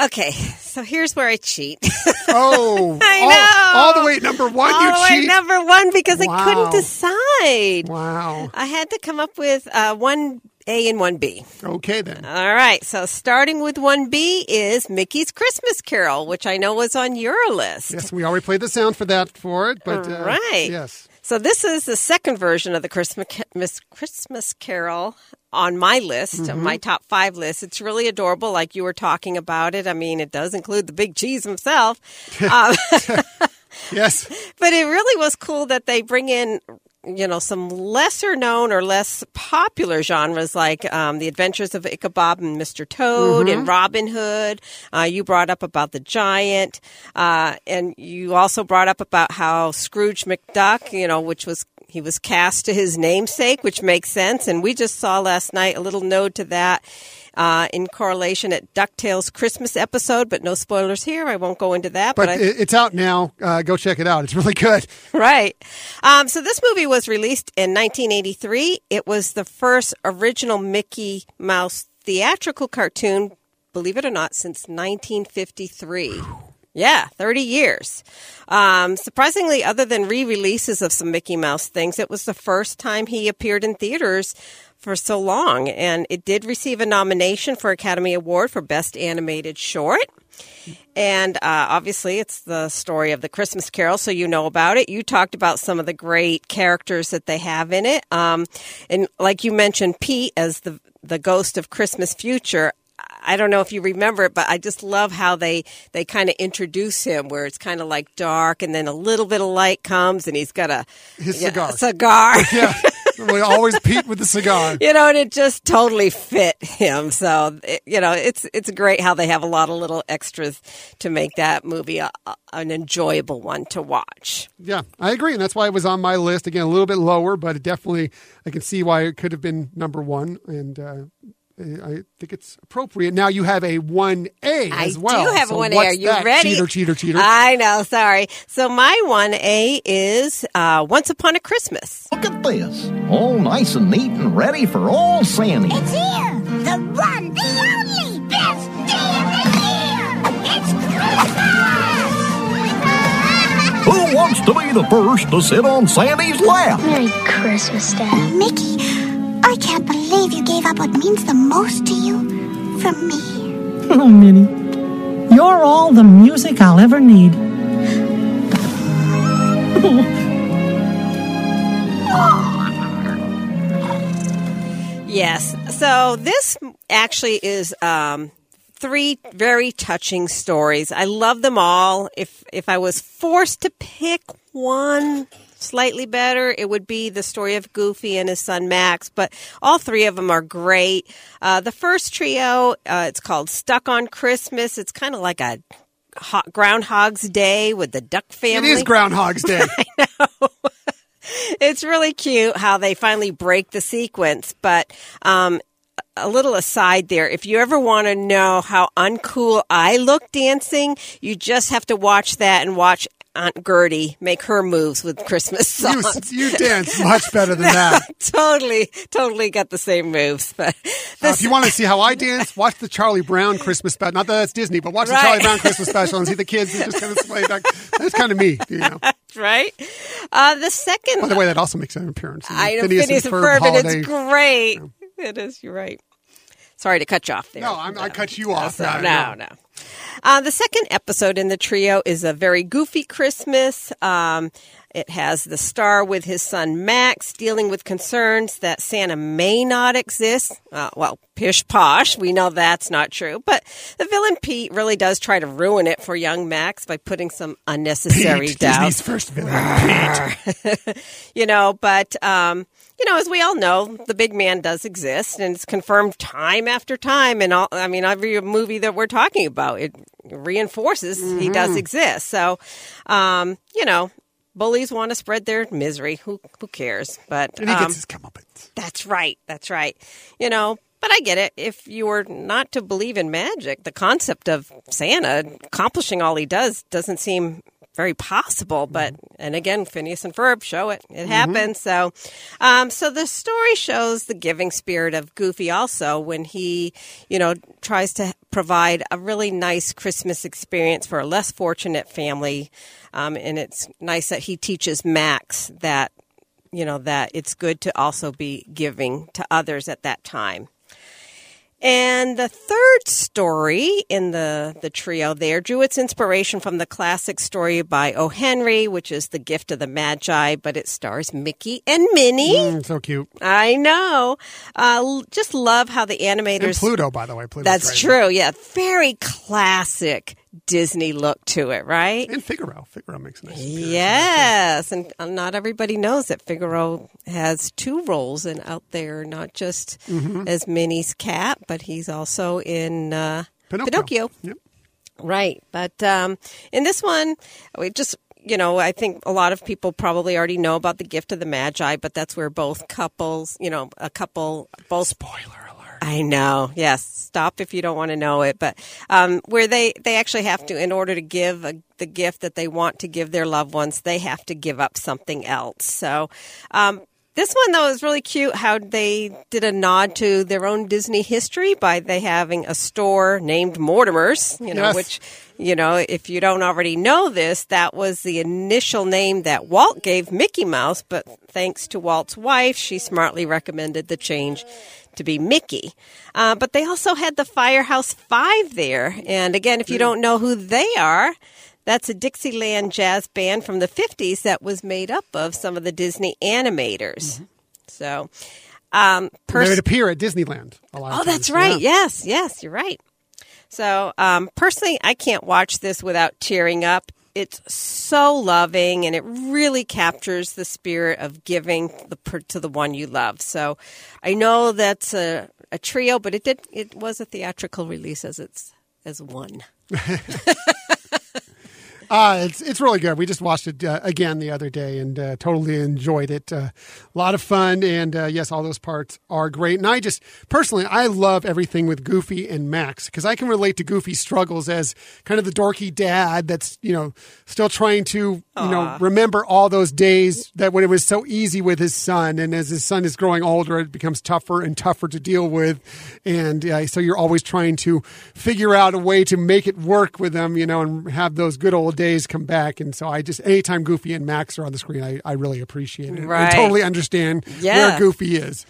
Okay, so here's where I cheat. Oh, I all, know. all the way at number one. All you cheat. number one because I couldn't decide. Wow. I had to come up with uh, one A and one B. Okay then. All right, so starting with one B is Mickey's Christmas Carol, which I know was on your list. Yes, we already played the sound for that for it, but uh, right. Yes. So this is the second version of the Christmas Miss Christmas Carol on my list, Mm-hmm. my top five list. It's really adorable, like you were talking about it. I mean, it does include the big cheese himself. um, Yes. but it really was cool that they bring in you know some lesser known or less popular genres like um, the adventures of ichabod and mr toad and robin hood. Uh, you brought up about the giant uh, and you also brought up about how scrooge mcduck you know which was he was cast to his namesake which makes sense. And we just saw last night a little node to that uh, in correlation at DuckTales Christmas episode, but no spoilers here. I won't go into that. But I, it's out now. Uh, go check it out. It's really good. Right. Um, so this movie was released in 1983. It was the first original Mickey Mouse theatrical cartoon, believe it or not, since 1953. Yeah, 30 years. Um, surprisingly, other than re releases of some Mickey Mouse things, it was the first time he appeared in theaters for so long. And it did receive a nomination for Academy Award for Best Animated Short. And uh, obviously, it's the story of the Christmas Carol, so you know about it. You talked about some of the great characters that they have in it, um, and like you mentioned, Pete as the the ghost of Christmas Future. I don't know if you remember it, but I just love how they they kind of introduce him, where it's kind of like dark, and then a little bit of light comes, and he's got a His yeah, cigar. cigar. Yeah. we always Pete with the cigar. you know, and it just totally fit him. So, it, you know, it's it's great how they have a lot of little extras to make that movie a, a- an enjoyable one to watch. Yeah, I agree, and that's why it was on my list. Again, a little bit lower, but definitely I can see why it could have been number one, and uh, I think it's appropriate. Now you have a one A as I well. do have So one A. what's Are you that? ready? Cheater, cheater, cheater. I know. Sorry. So my one A is uh, Once Upon a Christmas. Look at this. All nice and neat and ready for all Sandy. It's here! The one, the only best day of the year! It's Christmas! Who wants wants to be the first to sit on Sandy's lap? Merry Christmas, Dad. Mickey, I can't believe you gave up what means the most to you for me. Oh, Minnie, you're all the music I'll ever need. Yes. So this actually is um, three very touching stories. I love them all. If if I was forced to pick one slightly better, it would be the story of Goofy and his son Max. But all three of them are great. Uh, the first trio, uh, it's called Stuck on Christmas. It's kind of like a ho- Groundhog's Day with the Duck family. It is Groundhog's Day. it's really cute how they finally break the sequence. But um, a little aside there, if you ever want to know how uncool I look dancing, you just have to watch that and watch Aunt Gertie make her moves with Christmas songs. you dance much better than that. totally, totally got the same moves. But Uh, if you want to see how I dance, watch the Charlie Brown Christmas special. Not that that's Disney, but watch the Charlie Brown Christmas special and see the kids who just kind of sway back. That's kind of me, you know. right? Uh, the second By the way, that also makes an appearance. I know Phineas Phineas and Ferb Ferb, and holiday. it's great. It is. You're right. Sorry to cut you off there. No, I'm, I cut you off. So, no, no. Uh, the second episode in the trio is a very goofy Christmas. Um, it has the star with his son Max dealing with concerns that Santa may not exist. Uh, well, pish posh, we know that's not true. But the villain Pete really does try to ruin it for young Max by putting some unnecessary Pete, doubt. Disney's first villain, Pete. you know, but um, you know, as we all know, the big man does exist, and it's confirmed time after time. And all, I mean, every movie that we're talking about, it reinforces he does Mm-hmm. exist. So, um, you know, bullies want to spread their misery. Who who cares? But And he gets um, his comeuppance. that's right. That's right. You know, but I get it. If you were not to believe in magic, the concept of Santa accomplishing all he does doesn't seem very possible. But and again, Phineas and Ferb show it. It happens. So, um, so the story shows the giving spirit of Goofy also when he, you know, tries to provide a really nice Christmas experience for a less fortunate family. Um, and it's nice that he teaches Max that you know that it's good to also be giving to others at that time. And the third story in the, the trio there drew its inspiration from the classic story by O. Henry, which is The Gift of the Magi, but it stars Mickey and Minnie. Mm, so cute. I know. Uh, just love how the And animators. Pluto, by the way. Pluto's That's great. true. Yeah. Very classic Disney look to it, right? And Figaro. Figaro makes a nice. Yes, and uh, not everybody knows that Figaro has two roles in out there, not just Mhm. as Minnie's cat, but he's also in uh, Pinocchio. Pinocchio. Yep. Right, but um, in this one, we just you know, I think a lot of people probably already know about the gift of the Magi, but that's where both couples, you know, a couple both spoiler. I know. Yes, stop if you don't want to know it, but um, where they they actually have to, in order to give a, the gift that they want to give their loved ones, they have to give up something else. So. Um, this one though is really cute how they did a nod to their own Disney history by they having a store named Mortimer's, you know, Yes. which you know, if you don't already know this, that was the initial name that Walt gave Mickey Mouse, but thanks to Walt's wife, she smartly recommended the change to be Mickey. Uh, but they also had the Firehouse Five there. And again, if you don't know who they are, that's a Dixieland jazz band from the 50s that was made up of some of the Disney animators. So, um, they would appear at Disneyland. A lot of Oh, that's right. Yeah. Yes, yes, you're right. So, um, personally, I can't watch this without tearing up. It's so loving, and it really captures the spirit of giving the to the one you love. So, I know that's a, a trio, but it did it was a theatrical release as it's as one. Uh, it's it's really good. We just watched it uh, again the other day and uh, totally enjoyed it. Uh, a lot of fun, and uh, yes, all those parts are great. And I just personally, I love everything with Goofy and Max because I can relate to Goofy's struggles as kind of the dorky dad that's you know still trying to you know remember all those days that when it was so easy with his son, and as his son is growing older, it becomes tougher and tougher to deal with, and uh, so you're always trying to figure out a way to make it work with them, you know, and have those good old days come back, and so I just anytime Goofy and Max are on the screen, I, I really appreciate it. I Right. totally understand Yeah. where Goofy is.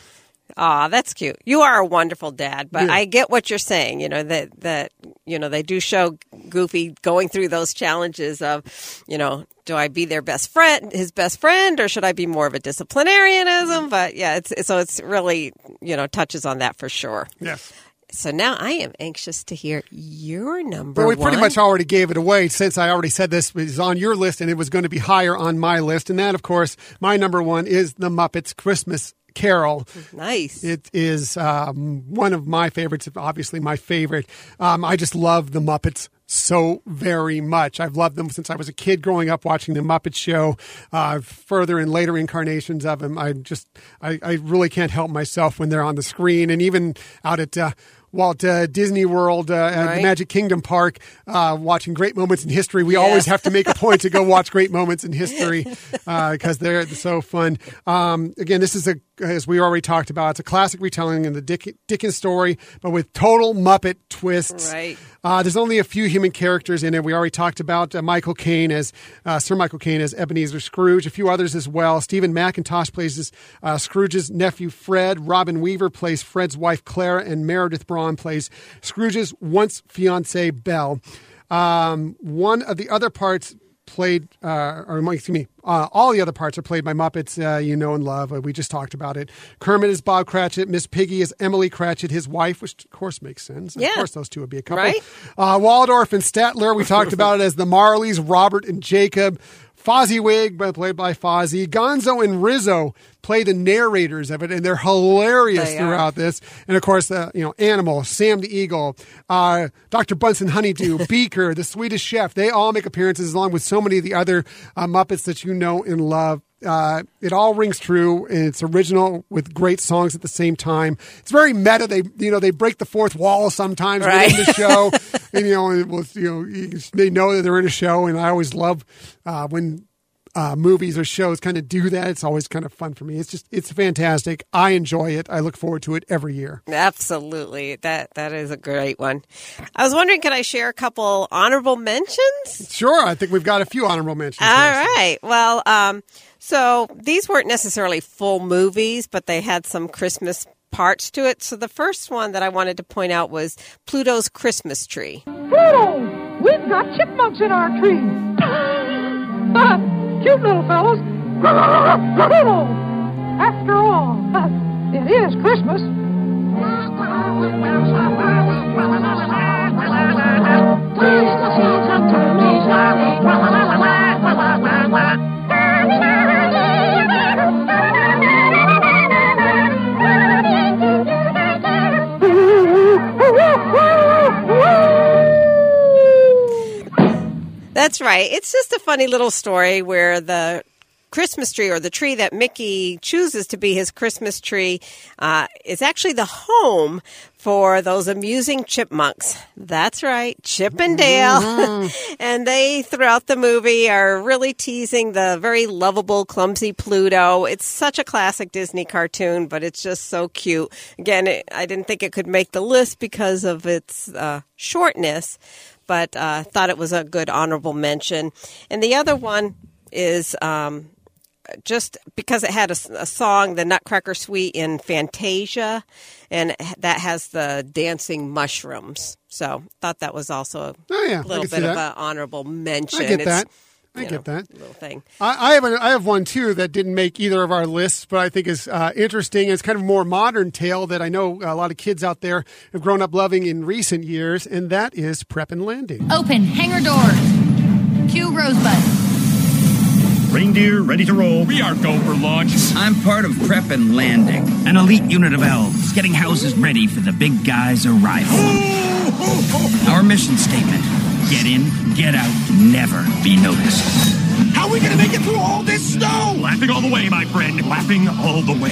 Aw, that's cute. You are a wonderful dad, but Yeah. I get what you're saying. You know that that you know they do show Goofy going through those challenges of, you know, do I be their best friend, his best friend, or should I be more of a disciplinarianism? Mm-hmm. But yeah, it's so it's really you know touches on that for sure. Yes. So now I am anxious to hear your number. But we pretty much already gave it away since I already said this was on your list and it was going to be higher on my list. And that, of course, my number one is The Muppets Christmas Carol. Nice. It is um, one of my favorites, obviously my favorite. Um, I just love The Muppets so very much. I've loved them since I was a kid growing up watching The Muppet Show, uh, further in later incarnations of them. I just, I, I really can't help myself when they're on the screen and even out at, uh, Walt uh, Disney World uh, at the Magic Kingdom Park, uh, watching great moments in history. We always have to make a point to go watch great moments in history because they're so fun. Um, again, this is a as we already talked about. It's a classic retelling of the Dick- Dickens story, but with total Muppet twists. Right. Uh, there's only a few human characters in it. We already talked about uh, Michael Caine as uh, Sir Michael Caine as Ebenezer Scrooge. A few others as well. Steven Mackintosh plays his, uh, Scrooge's nephew Fred. Robin Weaver plays Fred's wife Clara, and Meredith Braun plays Scrooge's once fiancee Belle. Um, one of the other parts played, uh, or excuse me, uh, all the other parts are played by Muppets uh, you know and love. We just talked about it. Kermit is Bob Cratchit. Miss Piggy is Emily Cratchit, his wife, which of course makes sense. Yeah. Of course, those two would be a couple. Right. Uh, Waldorf and Statler, we talked about it as the Marleys, Robert and Jacob. Fozziwig, by- played by Fozzie. Gonzo and Rizzo play the narrators of it, and they're hilarious They throughout this. And of course, uh, you know, Animal, Sam the Eagle, uh, Dr. Bunsen Honeydew, Beaker, the Swedish Chef, they all make appearances along with so many of the other uh, Muppets that you know and love. Uh, it all rings true, and it's original with great songs at the same time. It's very meta. They, you know, they break the fourth wall sometimes Right. within the show, and you know, and well, you know, they know that they're in a show. And I always love uh, when uh, movies or shows kind of do that. It's always kind of fun for me. It's just, it's fantastic. I enjoy it. I look forward to it every year. Absolutely. That that is a great one. I was wondering, can I share a couple honorable mentions? Sure, I think we've got a few honorable mentions. All here. right. Well, um, so these weren't necessarily full movies, but they had some Christmas parts to it. So the first one that I wanted to point out was Pluto's Christmas tree. Pluto, we've got chipmunks in our tree. Ah, cute little fellows. Pluto, after all, it is Christmas. That's right. It's just a funny little story where the Christmas tree or the tree that Mickey chooses to be his Christmas tree uh, is actually the home for those amusing chipmunks. That's right, Chip and Dale. and they, throughout the movie, are really teasing the very lovable, clumsy Pluto. It's such a classic Disney cartoon, but it's just so cute. Again, it, I didn't think it could make the list because of its uh, shortness but uh, thought it was a good honorable mention. And the other one is um, just because it had a, a song, the Nutcracker Suite in Fantasia, and that has the dancing mushrooms. So thought that was also a Oh, yeah, little bit of an honorable mention. I get It's, that. I you get know, that. little thing. I, I have a, I have one too that didn't make either of our lists, but I think is uh, interesting. It's kind of a more modern tale that I know a lot of kids out there have grown up loving in recent years, and that is Prep and Landing. Open hangar doors. Cue Rosebud. Reindeer ready to roll. We are go for launch. I'm part of Prep and Landing, an elite unit of elves getting houses ready for the big guy's arrival. Our mission statement get in, get out, never be noticed. How are we gonna make it through all this snow? Laughing all the way, my friend. Laughing all the way.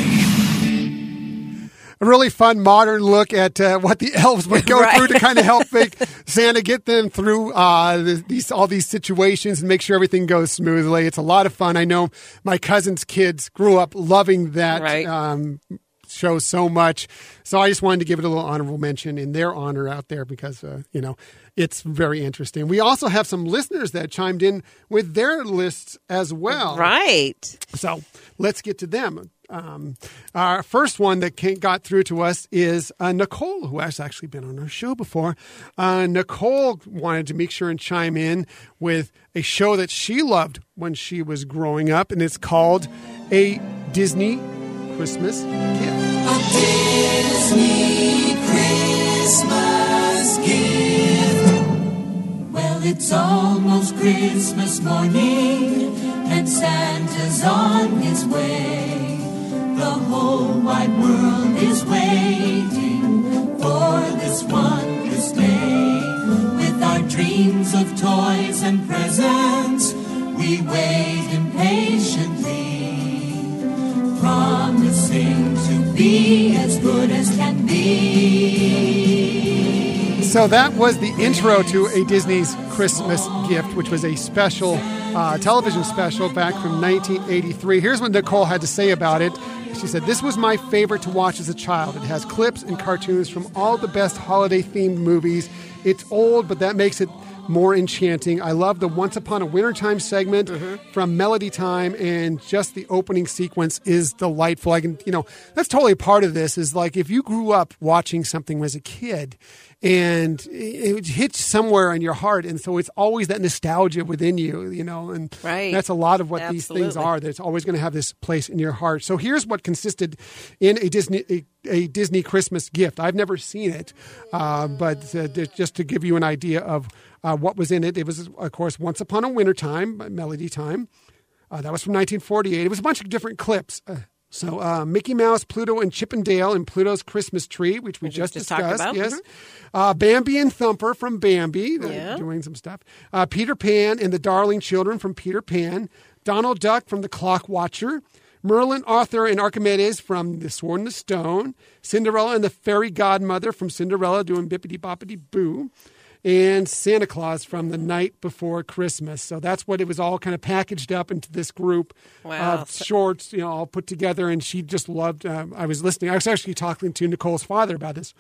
A really fun modern look at uh, what the elves would go Right. through to kind of help make Santa get them through uh, these all these situations and make sure everything goes smoothly. It's a lot of fun. I know my cousin's kids grew up loving that Right. um, show so much. So I just wanted to give it a little honorable mention in their honor out there because, uh, you know, it's very interesting. We also have some listeners that chimed in with their lists as well. Right. So let's get to them. Um, our first one that came, got through to us is uh, Nicole, who has actually been on our show before. Uh, Nicole wanted to make sure and chime in with a show that she loved when she was growing up, and it's called A Disney Christmas Gift. Disney Christmas gift. Well, it's almost Christmas morning, and Santa's on his way. The whole wide world is waiting for this wondrous day. With our dreams of toys and presents, we wait impatiently promising to be as good as can be. So that was the intro to a Disney's Christmas Gift, which was a special uh, television special back from 1983. Here's what Nicole had to say about it. She said, This was my favorite to watch as a child. It has clips and cartoons from all the best holiday themed movies. It's old, but that makes it more enchanting. I love the Once Upon a Wintertime segment from Melody Time, and just the opening sequence is delightful. I can, you know, that's totally part of this. Is like if you grew up watching something as a kid, and it hits somewhere in your heart, and so it's always that nostalgia within you, you know, and Right. that's a lot of what these things are. That it's always going to have this place in your heart. So here's what consisted in a Disney. A, a Disney Christmas gift. I've never seen it, uh, but uh, just to give you an idea of uh, what was in it, it was, of course, Once Upon a Winter Time, Melody Time. Uh, that was from 1948. It was a bunch of different clips. Uh, so uh, Mickey Mouse, Pluto, and Chip and Pluto's Christmas Tree, which we we just just discussed. about. Yes. Mhm. Uh, Bambi and Thumper from Bambi, uh, Yeah. doing some stuff. Uh, Peter Pan and the Darling Children from Peter Pan. Donald Duck from the Clock Watcher. Merlin, Arthur, and Archimedes from The Sword and the Stone. Cinderella and the Fairy Godmother from Cinderella doing Bippity Boppity Boo. And Santa Claus from The Night Before Christmas. So that's what it was all kind of packaged up into this group Wow. of shorts, you know, all put together. And she just loved. Um, I was listening. I was actually talking to Nicole's father about this,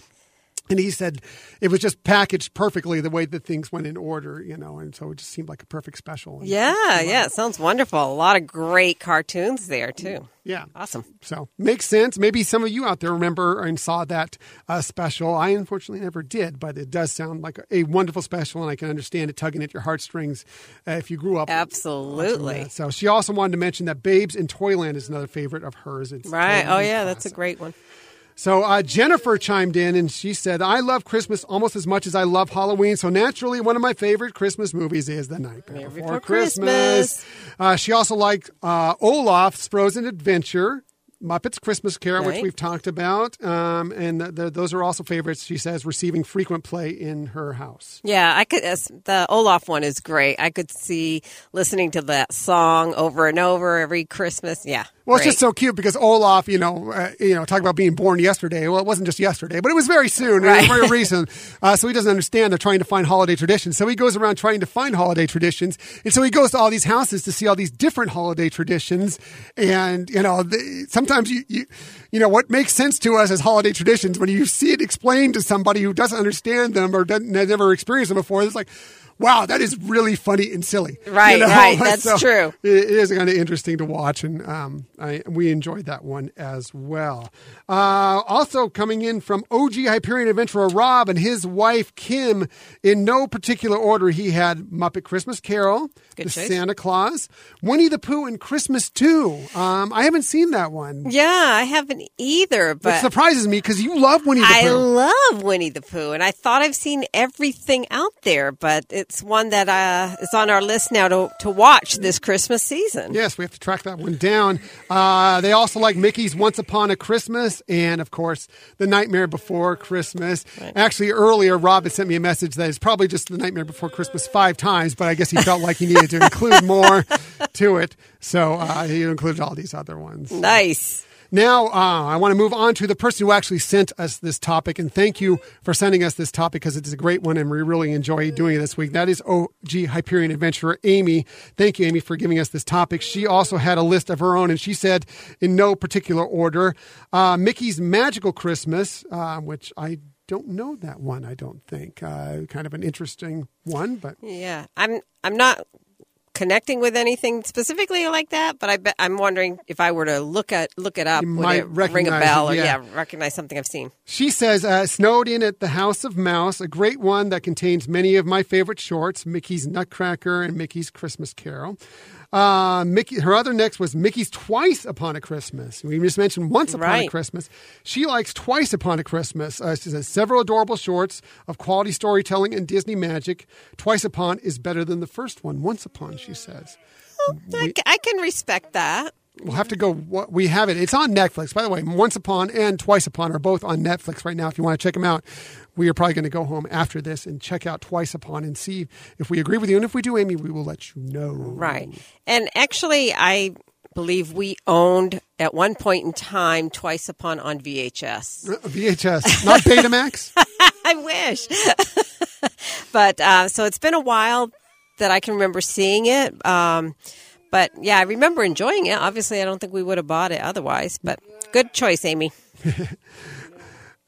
and he said it was just packaged perfectly the way that things went in order, you know, and so it just seemed like a perfect special. Yeah, yeah, it sounds wonderful. A lot of great cartoons there too. Yeah. Awesome. So makes sense. Maybe some of you out there remember and saw that uh, special. I unfortunately never did, but it does sound like a wonderful special, and I can understand it tugging at your heartstrings uh, if you grew up. Absolutely. So she also wanted to mention that Babes in Toyland is another favorite of hers. It's Right. totally Oh yeah, that's a great one. So uh, Jennifer chimed in and she said, "I love Christmas almost as much as I love Halloween. So naturally, one of my favorite Christmas movies is The Nightmare Before, Before Christmas." Christmas. Uh, she also liked uh, Olaf's Frozen Adventure. Muppets Christmas Carol, which we've talked about, um, and th th those are also favorites. She says receiving frequent play in her house. Yeah, I could. as- The Olaf one is great. I could see listening to that song over and over every Christmas. Yeah. Well, it's just so cute because Olaf, you know, uh, you know, talk about being born yesterday. Well, it wasn't just yesterday, but it was very soon. It Right. was very recent. Uh, so he doesn't understand they're trying to find holiday traditions. So he goes around trying to find holiday traditions, and so he goes to all these houses to see all these different holiday traditions. And you know, the, sometimes you, you, you know, what makes sense to us as holiday traditions when you see it explained to somebody who doesn't understand them or doesn't has never experienced them before, it's like. Wow, that is really funny and silly. Right, right. That's So true. It it is kind of interesting to watch, and um, I, we enjoyed that one as well. Uh, also coming in from OG Hyperion Adventurer Rob and his wife Kim, in no particular order, he had Muppet Christmas Carol, Good The choice. Santa Claus, Winnie the Pooh, and Christmas Too. Um, I haven't seen that one, Yeah, I haven't either, which but surprises me because you love Winnie the Pooh. I love Winnie the Pooh, and I thought I've seen everything out there, but it's one that uh, is on our list now to to watch this Christmas season. Yes, we have to track that one down. Uh, they also like Mickey's Once Upon a Christmas and, of course, The Nightmare Before Christmas. Actually, earlier, Rob had sent me a message that it's probably just The Nightmare Before Christmas five times, but I guess he felt like he needed to include more to it. So uh, he included all these other ones. Nice. Now, uh, I want to move on to the person who actually sent us this topic, and thank you for sending us this topic because it's a great one, and we really enjoy doing it this week. That is OG Hyperion Adventurer Amy. Thank you, Amy, for giving us this topic. She also had a list of her own, and she said, in no particular order, uh, Mickey's Magical Christmas, uh, which I don't know that one. I don't think uh, kind of an interesting one, but Yeah, I'm. I'm not connecting with anything specifically like that, but I bet I'm wondering if I were to look at look it up, You would might it ring a bell it, or yeah. yeah, recognize something I've seen. She says, uh, Snowed in at the House of Mouse, a great one that contains many of my favorite shorts Mickey's Nutcracker and Mickey's Christmas Carol. Uh, Mickey, her other next was Mickey's Twice Upon a Christmas. We just mentioned Once Upon a Christmas. She likes Twice Upon a Christmas. Uh, she says, several adorable shorts of quality storytelling and Disney magic. Twice Upon is better than the first one, Once Upon, she says. i can respect that. We'll have to go. We have it. It's on Netflix. By the way, Once Upon and Twice Upon are both on Netflix right now. If you want to check them out, we are probably going to go home after this and check out Twice Upon and see if we agree with you. And if we do, Amy, we will let you know. Right. And actually, I believe we owned at one point in time Twice Upon on VHS. Uh, VHS, not Betamax. I wish. but uh, so it's been a while that I can remember seeing it. Um, but yeah, I remember enjoying it. Obviously, I don't think we would have bought it otherwise. But good choice, Amy.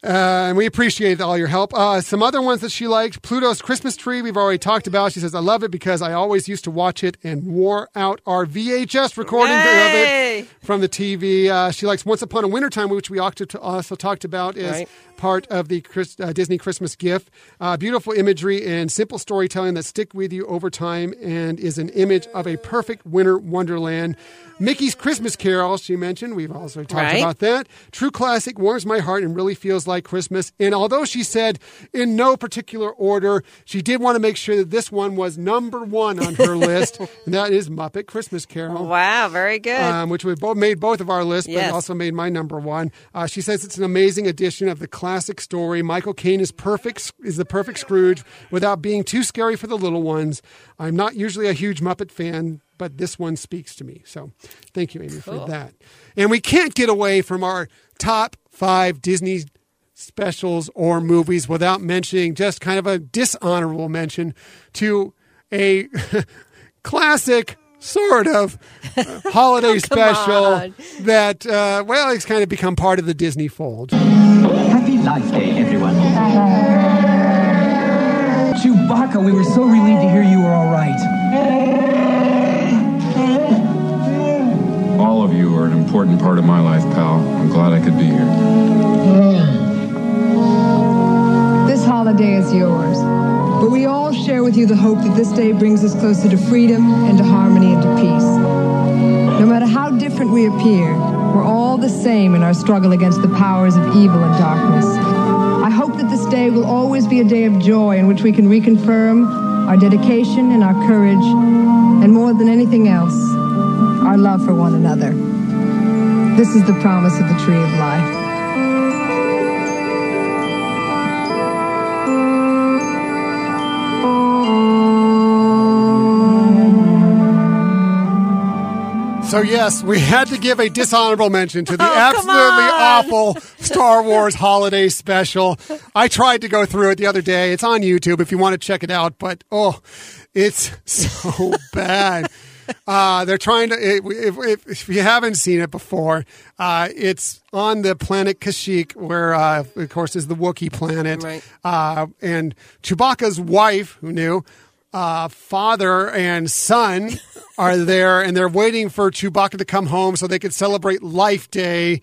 Uh, and we appreciate all your help. Uh, some other ones that she liked Pluto's Christmas Tree, we've already talked about. She says, I love it because I always used to watch it and wore out our VHS recording of it from the TV. Uh, she likes Once Upon a Wintertime, which we also also talked about as Right. part of the Chris, uh, Disney Christmas gift. Uh, beautiful imagery and simple storytelling that stick with you over time and is an image of a perfect winter wonderland. Mickey's Christmas Carol, she mentioned. We've also talked Right. about that. True classic, warms my heart and really feels like Christmas. And although she said in no particular order, she did want to make sure that this one was number one on her list, and that is Muppet Christmas Carol. Wow, very good. Um, which we both made both of our lists, but Yes. also made my number one. Uh, she says it's an amazing edition of the classic story. Michael Caine is perfect, is the perfect Scrooge without being too scary for the little ones. I'm not usually a huge Muppet fan, but this one speaks to me. So, thank you, Amy, for that. And we can't get away from our top five Disney specials or movies without mentioning just kind of a dishonorable mention to a classic sort of uh, holiday special on. that uh, well it's kind of become part of the disney fold Happy Life Day, everyone. Chewbacca, we were so relieved to hear you were all right. All of you are an important part of my life, pal. I'm glad I could be here. Holiday is yours. But we all share with you the hope that this day brings us closer to freedom and to harmony and to peace. No matter how different we appear, we're all the same in our struggle against the powers of evil and darkness. I hope that this day will always be a day of joy in which we can reconfirm our dedication and our courage, and more than anything else, our love for one another. This is the promise of the Tree of Life. So yes we had to give a dishonorable mention to the Oh, absolutely awful star wars holiday special. I tried to go through it the other day. It's on youtube if you want to check it out but oh it's so bad. Uh, they're trying to if, if, if you haven't seen it before uh, it's on the planet kashyyyk where uh, of course is the wookiee planet. Right. uh, and chewbacca's wife who knew uh, father and son are there and they're waiting for Chewbacca to come home so they can celebrate Life Day.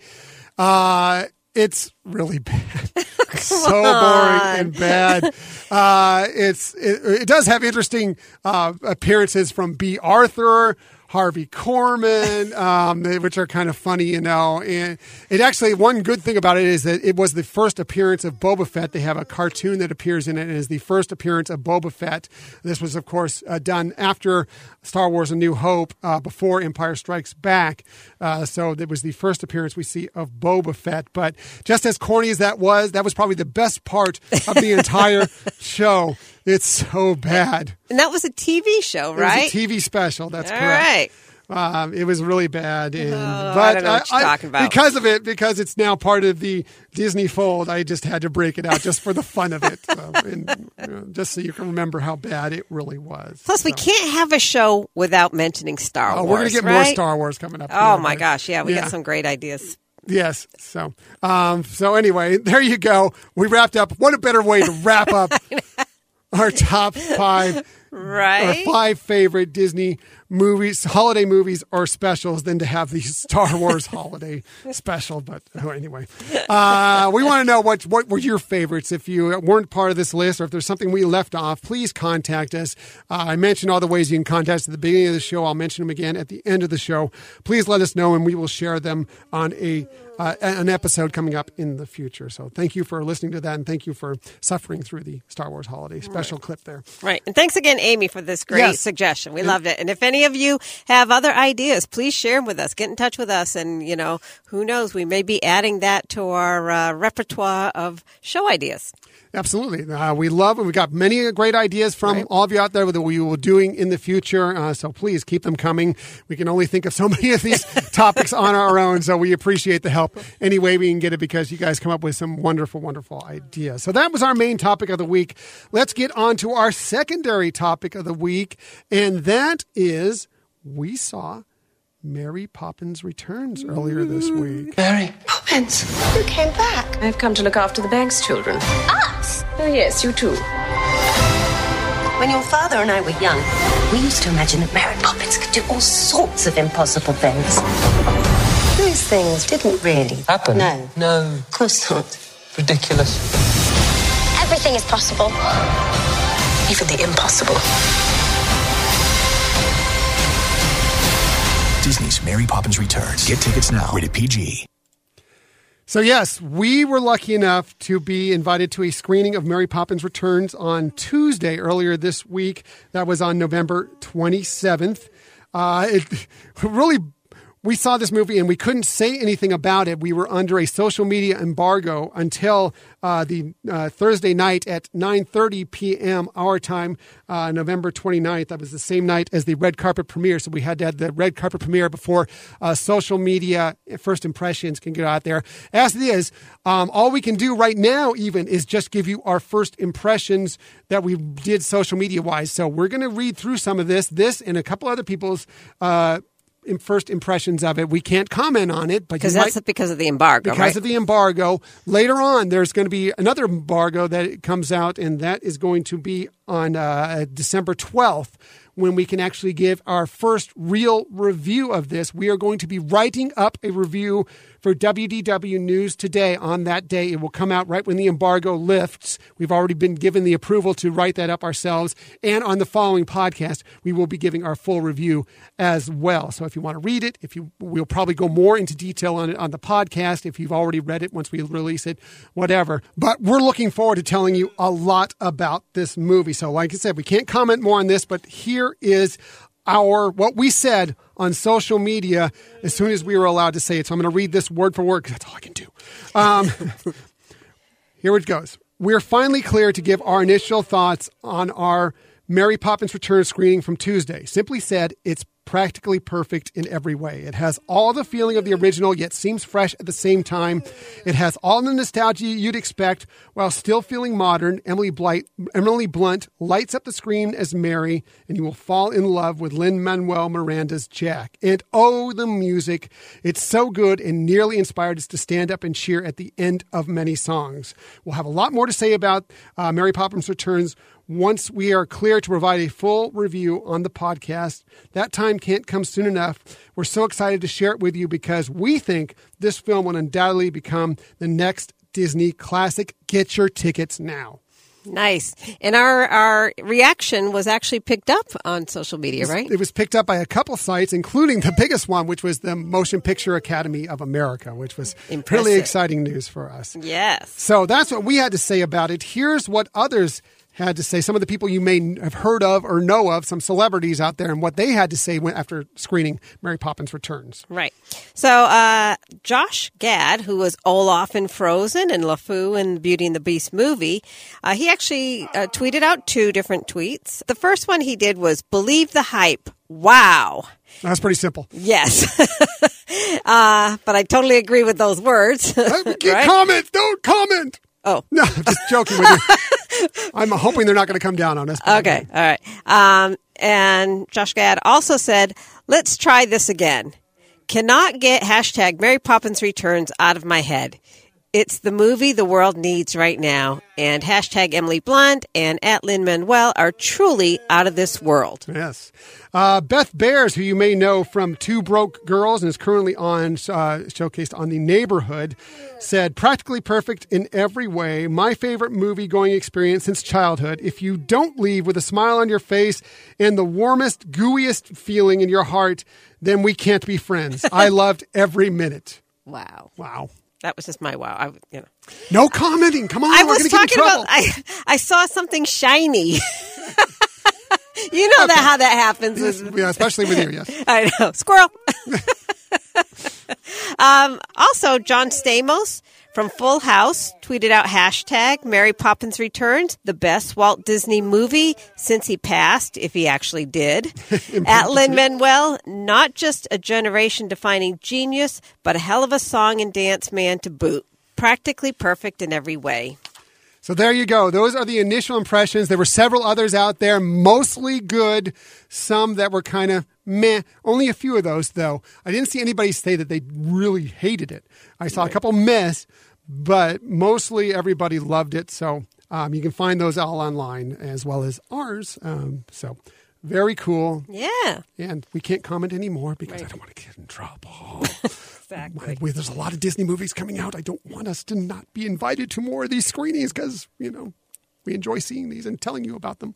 Uh, it's really bad. so boring on. and bad. Uh, it's it, it does have interesting uh, appearances from Bea Arthur, Harvey Korman, um, which are kind of funny, you know. And it actually one good thing about it is that it was the first appearance of Boba Fett. They have a cartoon that appears in it, and is the first appearance of Boba Fett. This was, of course, uh, done after Star Wars: A New Hope, uh, before Empire Strikes Back. Uh, so it was the first appearance we see of Boba Fett. But just as corny as that was, that was probably the best part of the entire show. It's so bad. And that was a TV show, right? It was a TV special. That's All correct. right. Um, it was really bad, and, Oh, I but don't know what you're talking about. because of it, because it's now part of the Disney fold. I just had to break it out just for the fun of it, so, and, you know, just so you can remember how bad it really was. Plus, we can't have a show without mentioning Star Oh, Wars. we're gonna get more? Star Wars coming up. Oh here, my but- gosh! Yeah, we yeah. got some great ideas. Yes. So, um, so anyway, there you go. We wrapped up. What a better way to wrap up our top five, Right? our five favorite Disney movies, holiday movies, or specials than to have the Star Wars holiday special. But oh, anyway, uh, we want to know what what were your favorites. If you weren't part of this list, or if there's something we left off, please contact us. Uh, I mentioned all the ways you can contact us at the beginning of the show. I'll mention them again at the end of the show. Please let us know, and we will share them on a uh, an episode coming up in the future. So thank you for listening to that, and thank you for suffering through the Star Wars holiday special clip there. Right. And thanks again, Amy, for this great Yes. suggestion. We And- loved it. And if any of you have other ideas, please share them with us. Get in touch with us. And, you know, who knows, we may be adding that to our uh, repertoire of show ideas. Absolutely. Uh, we love it. We've got many great ideas from all of you out there that we will doing in the future. Uh, so please keep them coming. We can only think of so many of these topics on our own. So we appreciate the help any way we can get it because you guys come up with some wonderful, wonderful ideas. So that was our main topic of the week. Let's get on to our secondary topic of the week. And that is we saw Mary Poppins Returns earlier this week. Mary Poppins, you came back. I've come to look after the Banks children. Us? Oh, yes, you too. When your father and I were young, we used to imagine that Mary Poppins could do all sorts of impossible things. Those things didn't really Happen? No. No. Of course not. Ridiculous. Everything is possible. Even the impossible. Disney's Mary Poppins Returns. Get tickets now. Rated PG. So, yes, we were lucky enough to be invited to a screening of Mary Poppins Returns on Tuesday earlier this week. That was on November 27th. Uh, it really, we saw this movie and we couldn't say anything about it. We were under a social media embargo until uh, the uh, Thursday night at 9.30 p.m. our time, uh, November 29th. That was the same night as the red carpet premiere. So we had to have the red carpet premiere before uh, social media first impressions can get out there. As it is, um, all we can do right now even is just give you our first impressions that we did social media wise. So we're going to read through some of this, this and a couple other people's uh, first impressions of it. We can't comment on it, but Because that's might- because of the embargo, because right? of the embargo. Later on, there's going to be another embargo that comes out, and that is going to be on uh, December 12th when we can actually give our first real review of this. We are going to be writing up a review for WDW News today on that day. It will come out right when the embargo lifts. We've already been given the approval to write that up ourselves. And on the following podcast, we will be giving our full review as well. So if you want to read it, if you, we'll probably go more into detail on it on the podcast. If you've already read it once we release it, whatever. But we're looking forward to telling you a lot about this movie. So like I said, we can't comment more on this, but here is our what we said on social media as soon as we were allowed to say it. So I'm going to read this word for word because that's all I can do. Um, here it goes. We're finally clear to give our initial thoughts on our Mary Poppins Return screening from Tuesday. Simply said, it's practically perfect in every way. It has all the feeling of the original, yet seems fresh at the same time. It has all the nostalgia you'd expect while still feeling modern. Emily, Blight, Emily Blunt lights up the screen as Mary, and you will fall in love with Lin Manuel Miranda's Jack. And oh, the music! It's so good and nearly inspired us to stand up and cheer at the end of many songs. We'll have a lot more to say about uh, Mary Poppins Returns once we are clear to provide a full review on the podcast. That time can't come soon enough. We're so excited to share it with you because we think this film will undoubtedly become the next Disney classic. Get your tickets now. Nice. And our, our reaction was actually picked up on social media, right? It was picked up by a couple sites, including the biggest one, which was the Motion Picture Academy of America, which was Impressive. really exciting news for us. Yes. So that's what we had to say about it. Here's what others had to say. Some of the people you may have heard of or know of, some celebrities out there, and what they had to say when, after screening Mary Poppins Returns. Right. So, uh, Josh Gad, who was Olaf in Frozen and LeFou in Beauty and the Beast movie, uh, he actually uh, tweeted out two different tweets. The first one he did was Believe the Hype. wow. That's pretty simple. Yes. uh, but I totally agree with those words. Get right? comments. Don't comment. Oh. No, I'm just joking with you. I'm hoping they're not going to come down on us. Okay, all right. Um, and Josh Gad also said, let's try this again. Cannot get hashtag Mary Poppins Returns out of my head. It's the movie the world needs right now. And hashtag Emily Blunt and at Lin Manuel are truly out of this world. Yes. Uh, Beth Behrs, who you may know from Two Broke Girls and is currently on uh, showcased on The Neighborhood, said, practically perfect in every way. My favorite movie going experience since childhood. If you don't leave with a smile on your face and the warmest, gooeyest feeling in your heart, then we can't be friends. I loved every minute. Wow. Wow. That was just my wow. I, you know. No commenting. Come on, I was going get in talking about, I, I saw something shiny. you know that how that happens. Yes, yeah, especially with you, yes. I know. Squirrel. um, also, John Stamos from Full House tweeted out hashtag Mary Poppins Returns, the best Walt Disney movie since he passed, if he actually did. At Lin Manuel, not just a generation defining genius, but a hell of a song and dance man to boot. Practically perfect in every way. So there you go. Those are the initial impressions. There were several others out there, mostly good, some that were kind of meh. Only a few of those, though. I didn't see anybody say that they really hated it. I saw a couple miss, but mostly everybody loved it. So um, you can find those all online as well as ours. Um, so very cool. Yeah. And we can't comment anymore because I don't want to get in trouble. Exactly. There's a lot of Disney movies coming out. I don't want us to not be invited to more of these screenings because, you know, we enjoy seeing these and telling you about them.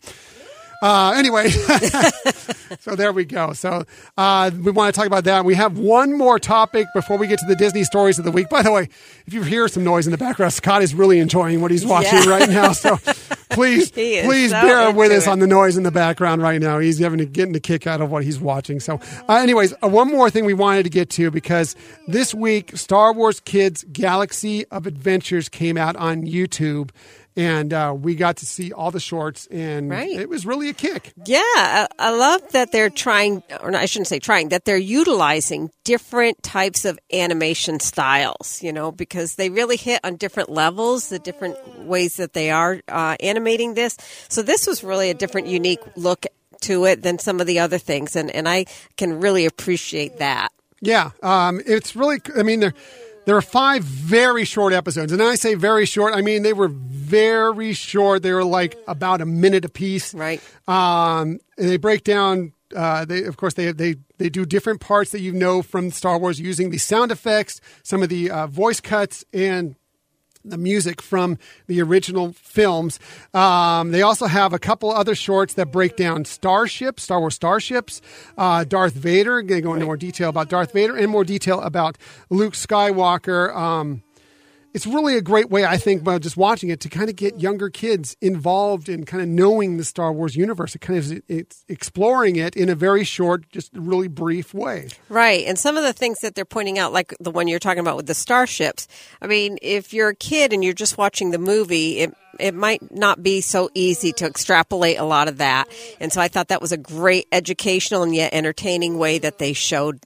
Uh, anyway, so there we go. So uh, we want to talk about that. We have one more topic before we get to the Disney stories of the week. By the way, if you hear some noise in the background, Scott is really enjoying what he's watching Yeah. right now. So please, please so bear with us it. on the noise in the background right now. He's having getting a kick out of what he's watching. So, uh, anyways, uh, one more thing we wanted to get to because this week Star Wars Kids Galaxy of Adventures came out on YouTube. And uh, we got to see all the shorts, and Right. it was really a kick. Yeah, I, I love that they're trying, or no, I shouldn't say trying, that they're utilizing different types of animation styles, you know, because they really hit on different levels, the different ways that they are uh, animating this. So this was really a different, unique look to it than some of the other things, and, and I can really appreciate that. Yeah, um, it's really. I mean, there there are five very short episodes, and I say very short, I mean they were very short. They were like about a minute apiece. Right. Um, and they break down. Uh, they of course they they they do different parts that you know from Star Wars using the sound effects, some of the uh, voice cuts, and the music from the original films. Um, they also have a couple other shorts that break down starships, Star Wars starships, uh, Darth Vader. They go into more detail about Darth Vader and more detail about Luke Skywalker. Um, it's really a great way, I think, by just watching it to kind of get younger kids involved in kind of knowing the Star Wars universe. It kind of it's exploring it in a very short, just really brief way. Right. And some of the things that they're pointing out, like the one you're talking about with the starships, I mean, if you're a kid and you're just watching the movie, it, it might not be so easy to extrapolate a lot of that. And so I thought that was a great educational and yet entertaining way that they showed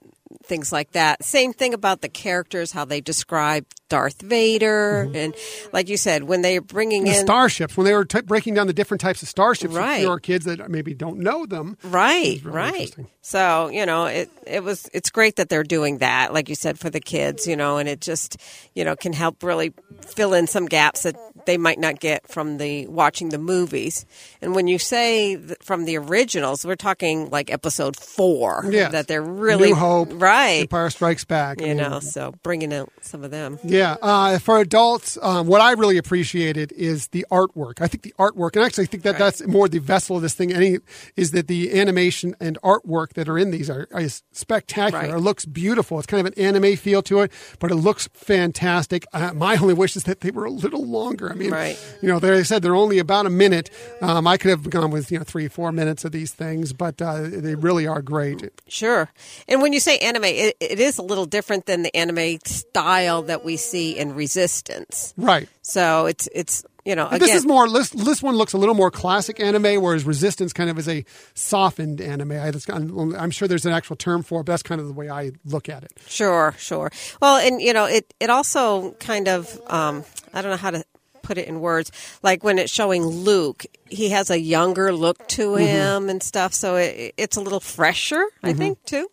things like that. Same thing about the characters, how they describe Darth Vader. Mm-hmm. And like you said, when they're bringing The in. starships, when they were t- breaking down the different types of starships Right. for your kids that maybe don't know them. Right, right. So you know, it it was it's great that they're doing that, like you said, for the kids. You know, and it just you know can help really fill in some gaps that they might not get from the watching the movies. And when you say th- from the originals, we're talking like episode four. Yes. that they're really New Hope, right. Empire Strikes Back. I You mean, know, so bringing out some of them. Yeah, uh, for adults, um, what I really appreciated is the artwork. I think the artwork, and actually, I think that that's more the vessel of this thing. Any is that the animation and artwork that are in these are, is spectacular. Right. It looks beautiful. It's kind of an anime feel to it, but it looks fantastic. Uh, my only wish is that they were a little longer. I mean, Right. you know, they said they're only about a minute. Um, I could have gone with you know three, four minutes of these things, but uh, they really are great. Sure. And when you say anime, it, it is a little different than the anime style that we see in Resistance. Right. So it's it's you know, again, this is more. This, this one looks a little more classic anime, whereas Resistance kind of is a softened anime. I, I'm sure there's an actual term for it, but that's kind of the way I look at it. Sure, sure. Well, and you know, it it also kind of um, I don't know how to put it in words. Like when it's showing Luke, he has a younger look to Mhm. him and stuff, so it, it's a little fresher, I Mhm. think, too.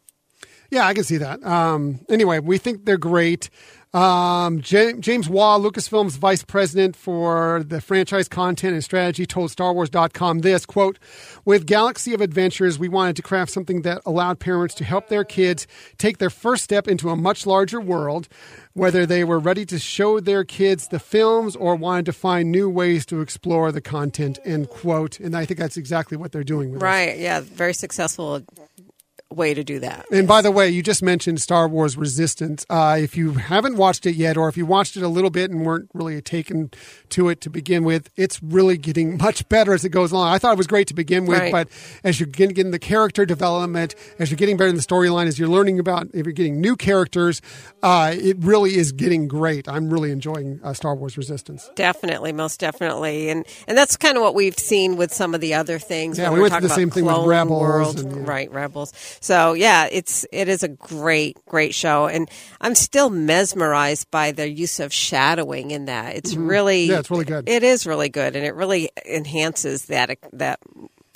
Yeah, I can see that. Um, anyway, we think they're great. Um, Ja- James Waugh, Lucasfilm's vice president for the franchise content and strategy, told StarWars.com this quote: "With Galaxy of Adventures, we wanted to craft something that allowed parents to help their kids take their first step into a much larger world." Whether they were ready to show their kids the films or wanted to find new ways to explore the content, end quote. And I think that's exactly what they're doing with this. Right? Yeah, very successful way to do that. And by the way, you just mentioned Star Wars Resistance. Uh, if you haven't watched it yet, or if you watched it a little bit and weren't really taken to it to begin with, it's really getting much better as it goes along. I thought it was great to begin with, Right. but as you're getting, getting the character development, as you're getting better in the storyline, as you're learning about, if you're getting new characters, uh, it really is getting great. I'm really enjoying uh, Star Wars Resistance. Definitely, most definitely, and and that's kind of what we've seen with some of the other things. Yeah, we we're went through the same thing with Rebels and, right? Rebels. So yeah, it's it is a great great show, and I'm still mesmerized by their use of shadowing in that. It's Mhm. really Yeah, it's really good. It is really good, and it really enhances that that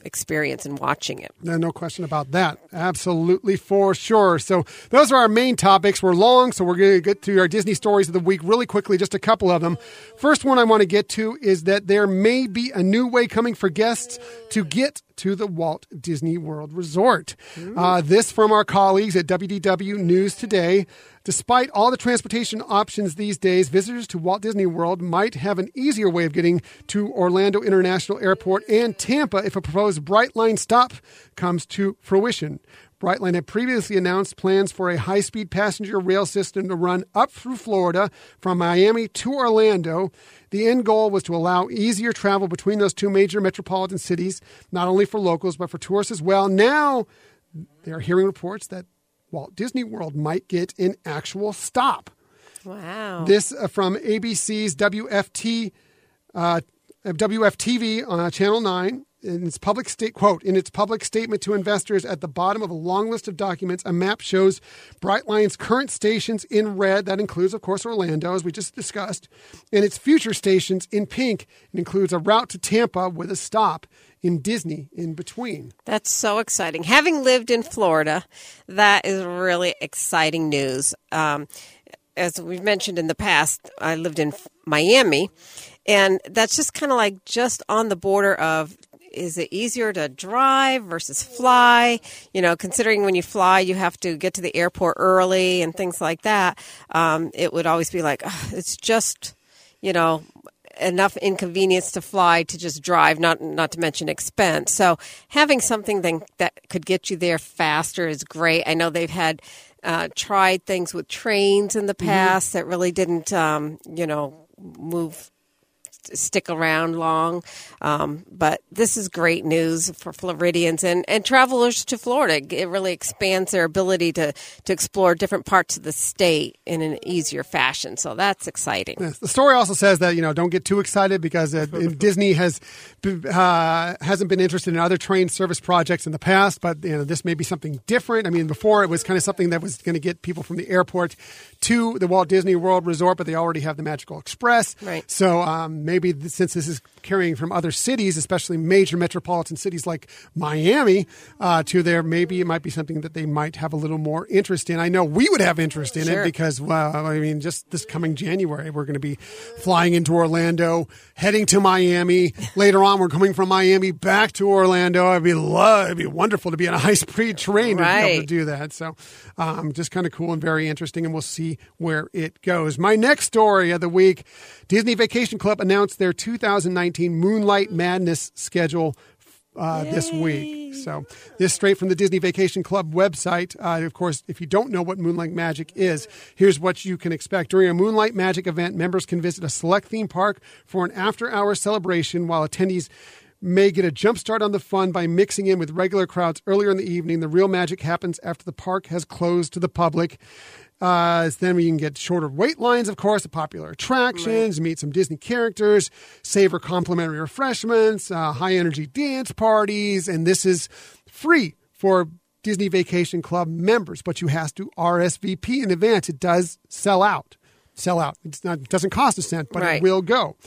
experience in watching it. No, no question about that. Absolutely for sure. So those are our main topics. We're long, so we're going to get to our Disney stories of the week really quickly, just a couple of them. First one I want to get to is that there may be a new way coming for guests to get to the Walt Disney World Resort. Uh, this from our colleagues at WDW News Today. Despite all the transportation options these days, visitors to Walt Disney World might have an easier way of getting to Orlando International Airport and Tampa if a proposed Brightline stop comes to fruition. Brightline had previously announced plans for a high speed passenger rail system to run up through Florida from Miami to Orlando. The end goal was to allow easier travel between those two major metropolitan cities, not only for locals, but for tourists as well. Now, they're hearing reports that Walt Disney World might get an actual stop. Wow. This uh, from ABC's WFT, uh, WFTV on uh, Channel 9. In its public state quote, in its public statement to investors at the bottom of a long list of documents, a map shows Brightline's current stations in red. That includes, of course, Orlando, as we just discussed, and its future stations in pink. It includes a route to Tampa with a stop in Disney in between. That's so exciting. Having lived in Florida, that is really exciting news. Um, as we've mentioned in the past, I lived in Miami, and that's just kind of like just on the border of is it easier to drive versus fly? You know, considering when you fly, you have to get to the airport early and things like that. Um, it would always be like, "Ugh, it's just, you know, enough inconvenience to fly to just drive, not not to mention expense. So having something then that could get you there faster is great. I know they've had uh, tried things with trains in the past that really didn't, um, you know, move stick around long. Um, but this is great news for Floridians and, and travelers to Florida. It really expands their ability to, to explore different parts of the state in an easier fashion. So that's exciting. Yes. The story also says that you know don't get too excited because uh, Disney has uh, hasn't been interested in other train service projects in the past, but you know this may be something different. I mean, before it was kind of something that was going to get people from the airport to the Walt Disney World Resort, but they already have the Magical Express. Right. So um, maybe since this is carrying from other cities, especially major metropolitan cities like Miami, uh, to there, maybe it might be something that they might have a little more interest in. I know we would have interest in Sure. it because, well, I mean, just this coming January, we're going to be flying into Orlando, heading to Miami. Later on, we're coming from Miami back to Orlando. It'd be love, it'd be wonderful to be on a high speed train to be able to do that. So, um, just kind of cool and very interesting, and we'll see where it goes. My next story of the week Disney Vacation Club announced their 2019 Moonlight Madness schedule uh, this week. So, this straight from the Disney Vacation Club website. Uh, of course, if you don't know what Moonlight Magic is, here's what you can expect. During a Moonlight Magic event, members can visit a select theme park for an after hour celebration while attendees may get a jump start on the fun by mixing in with regular crowds earlier in the evening. The real magic happens after the park has closed to the public. Uh, then we can get shorter wait lines, of course, the popular attractions, meet some Disney characters, savor complimentary refreshments, uh, high energy dance parties, and this is free for Disney Vacation Club members, but you have to RSVP in advance. It does sell out. Sell out. It's not, it doesn't cost a cent, but Right. it will go.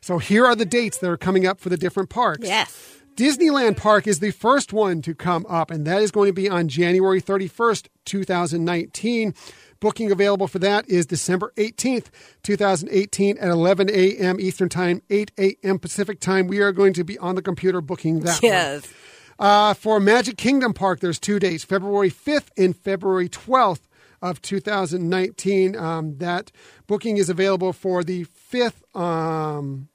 So here are the dates that are coming up for the different parks. Yes. Disneyland Park is the first one to come up, and that is going to be on January 31st, 2019. Booking available for that is December 18th, 2018 at 11 a.m. Eastern Time, 8 a.m. Pacific Time. We are going to be on the computer booking that one. Yes. Uh, for Magic Kingdom Park, there's two dates, February 5th and February 12th of 2019. Um, that booking is available for the 5th. Um,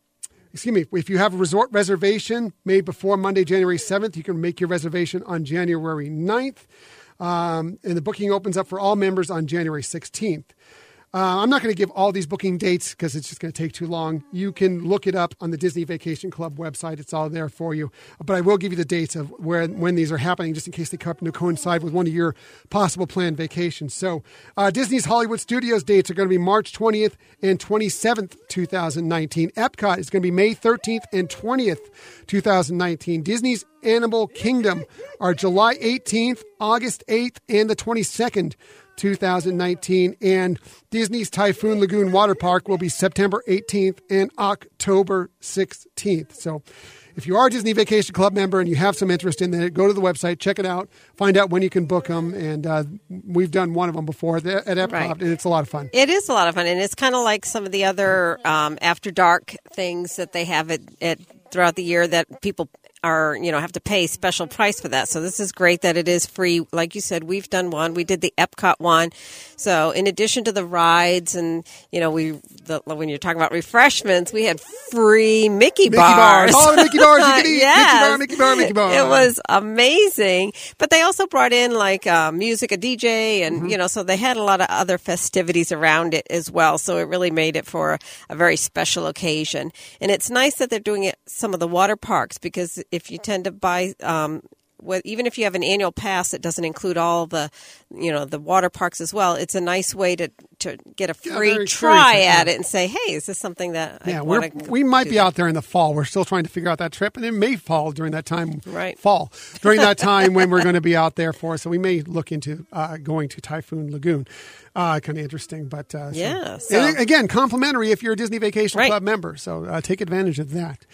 excuse me, if you have a resort reservation made before Monday, January 7th, you can make your reservation on January 9th. Um, and the booking opens up for all members on January 16th. Uh, I'm not going to give all these booking dates because it's just going to take too long. You can look it up on the Disney Vacation Club website. It's all there for you. But I will give you the dates of where when these are happening, just in case they happen to coincide with one of your possible planned vacations. So uh, Disney's Hollywood Studios dates are going to be March 20th and 27th, 2019. Epcot is going to be May 13th and 20th, 2019. Disney's Animal Kingdom are July 18th, August 8th, and the 22nd. 2019 and Disney's Typhoon Lagoon Water Park will be September 18th and October 16th. So if you are a Disney Vacation Club member and you have some interest in that, go to the website, check it out, find out when you can book them. And uh, we've done one of them before at Epcot, Right. and it's a lot of fun. It is a lot of fun, and it's kind of like some of the other um, after dark things that they have at, at throughout the year that people are you know have to pay special price for that. So this is great that it is free. Like you said, we've done one. We did the Epcot one. So in addition to the rides and you know we the, when you're talking about refreshments, we had free Mickey, Mickey bars. bars. All the Mickey bars you can eat. Mickey bar, Mickey bar, Mickey bar. It was amazing. But they also brought in like uh, music, a DJ, and Mm-hmm. you know, so they had a lot of other festivities around it as well. So it really made it for a very special occasion. And it's nice that they're doing it some of the water parks because if you tend to buy. Um, with, even if you have an annual pass that doesn't include all the, you know, the water parks as well, it's a nice way to to get a free very try curious, at yeah. it and say, hey, is this something that Yeah, we might be out there in the fall. We're still trying to figure out that trip, and it may fall during that time. Right. Fall during that time when we're going to be out there for. So we may look into uh, going to Typhoon Lagoon. Uh, kind of interesting, but uh, so- Yeah, so- again, complimentary if you're a Disney Vacation Right. Club member. So uh, take advantage of that.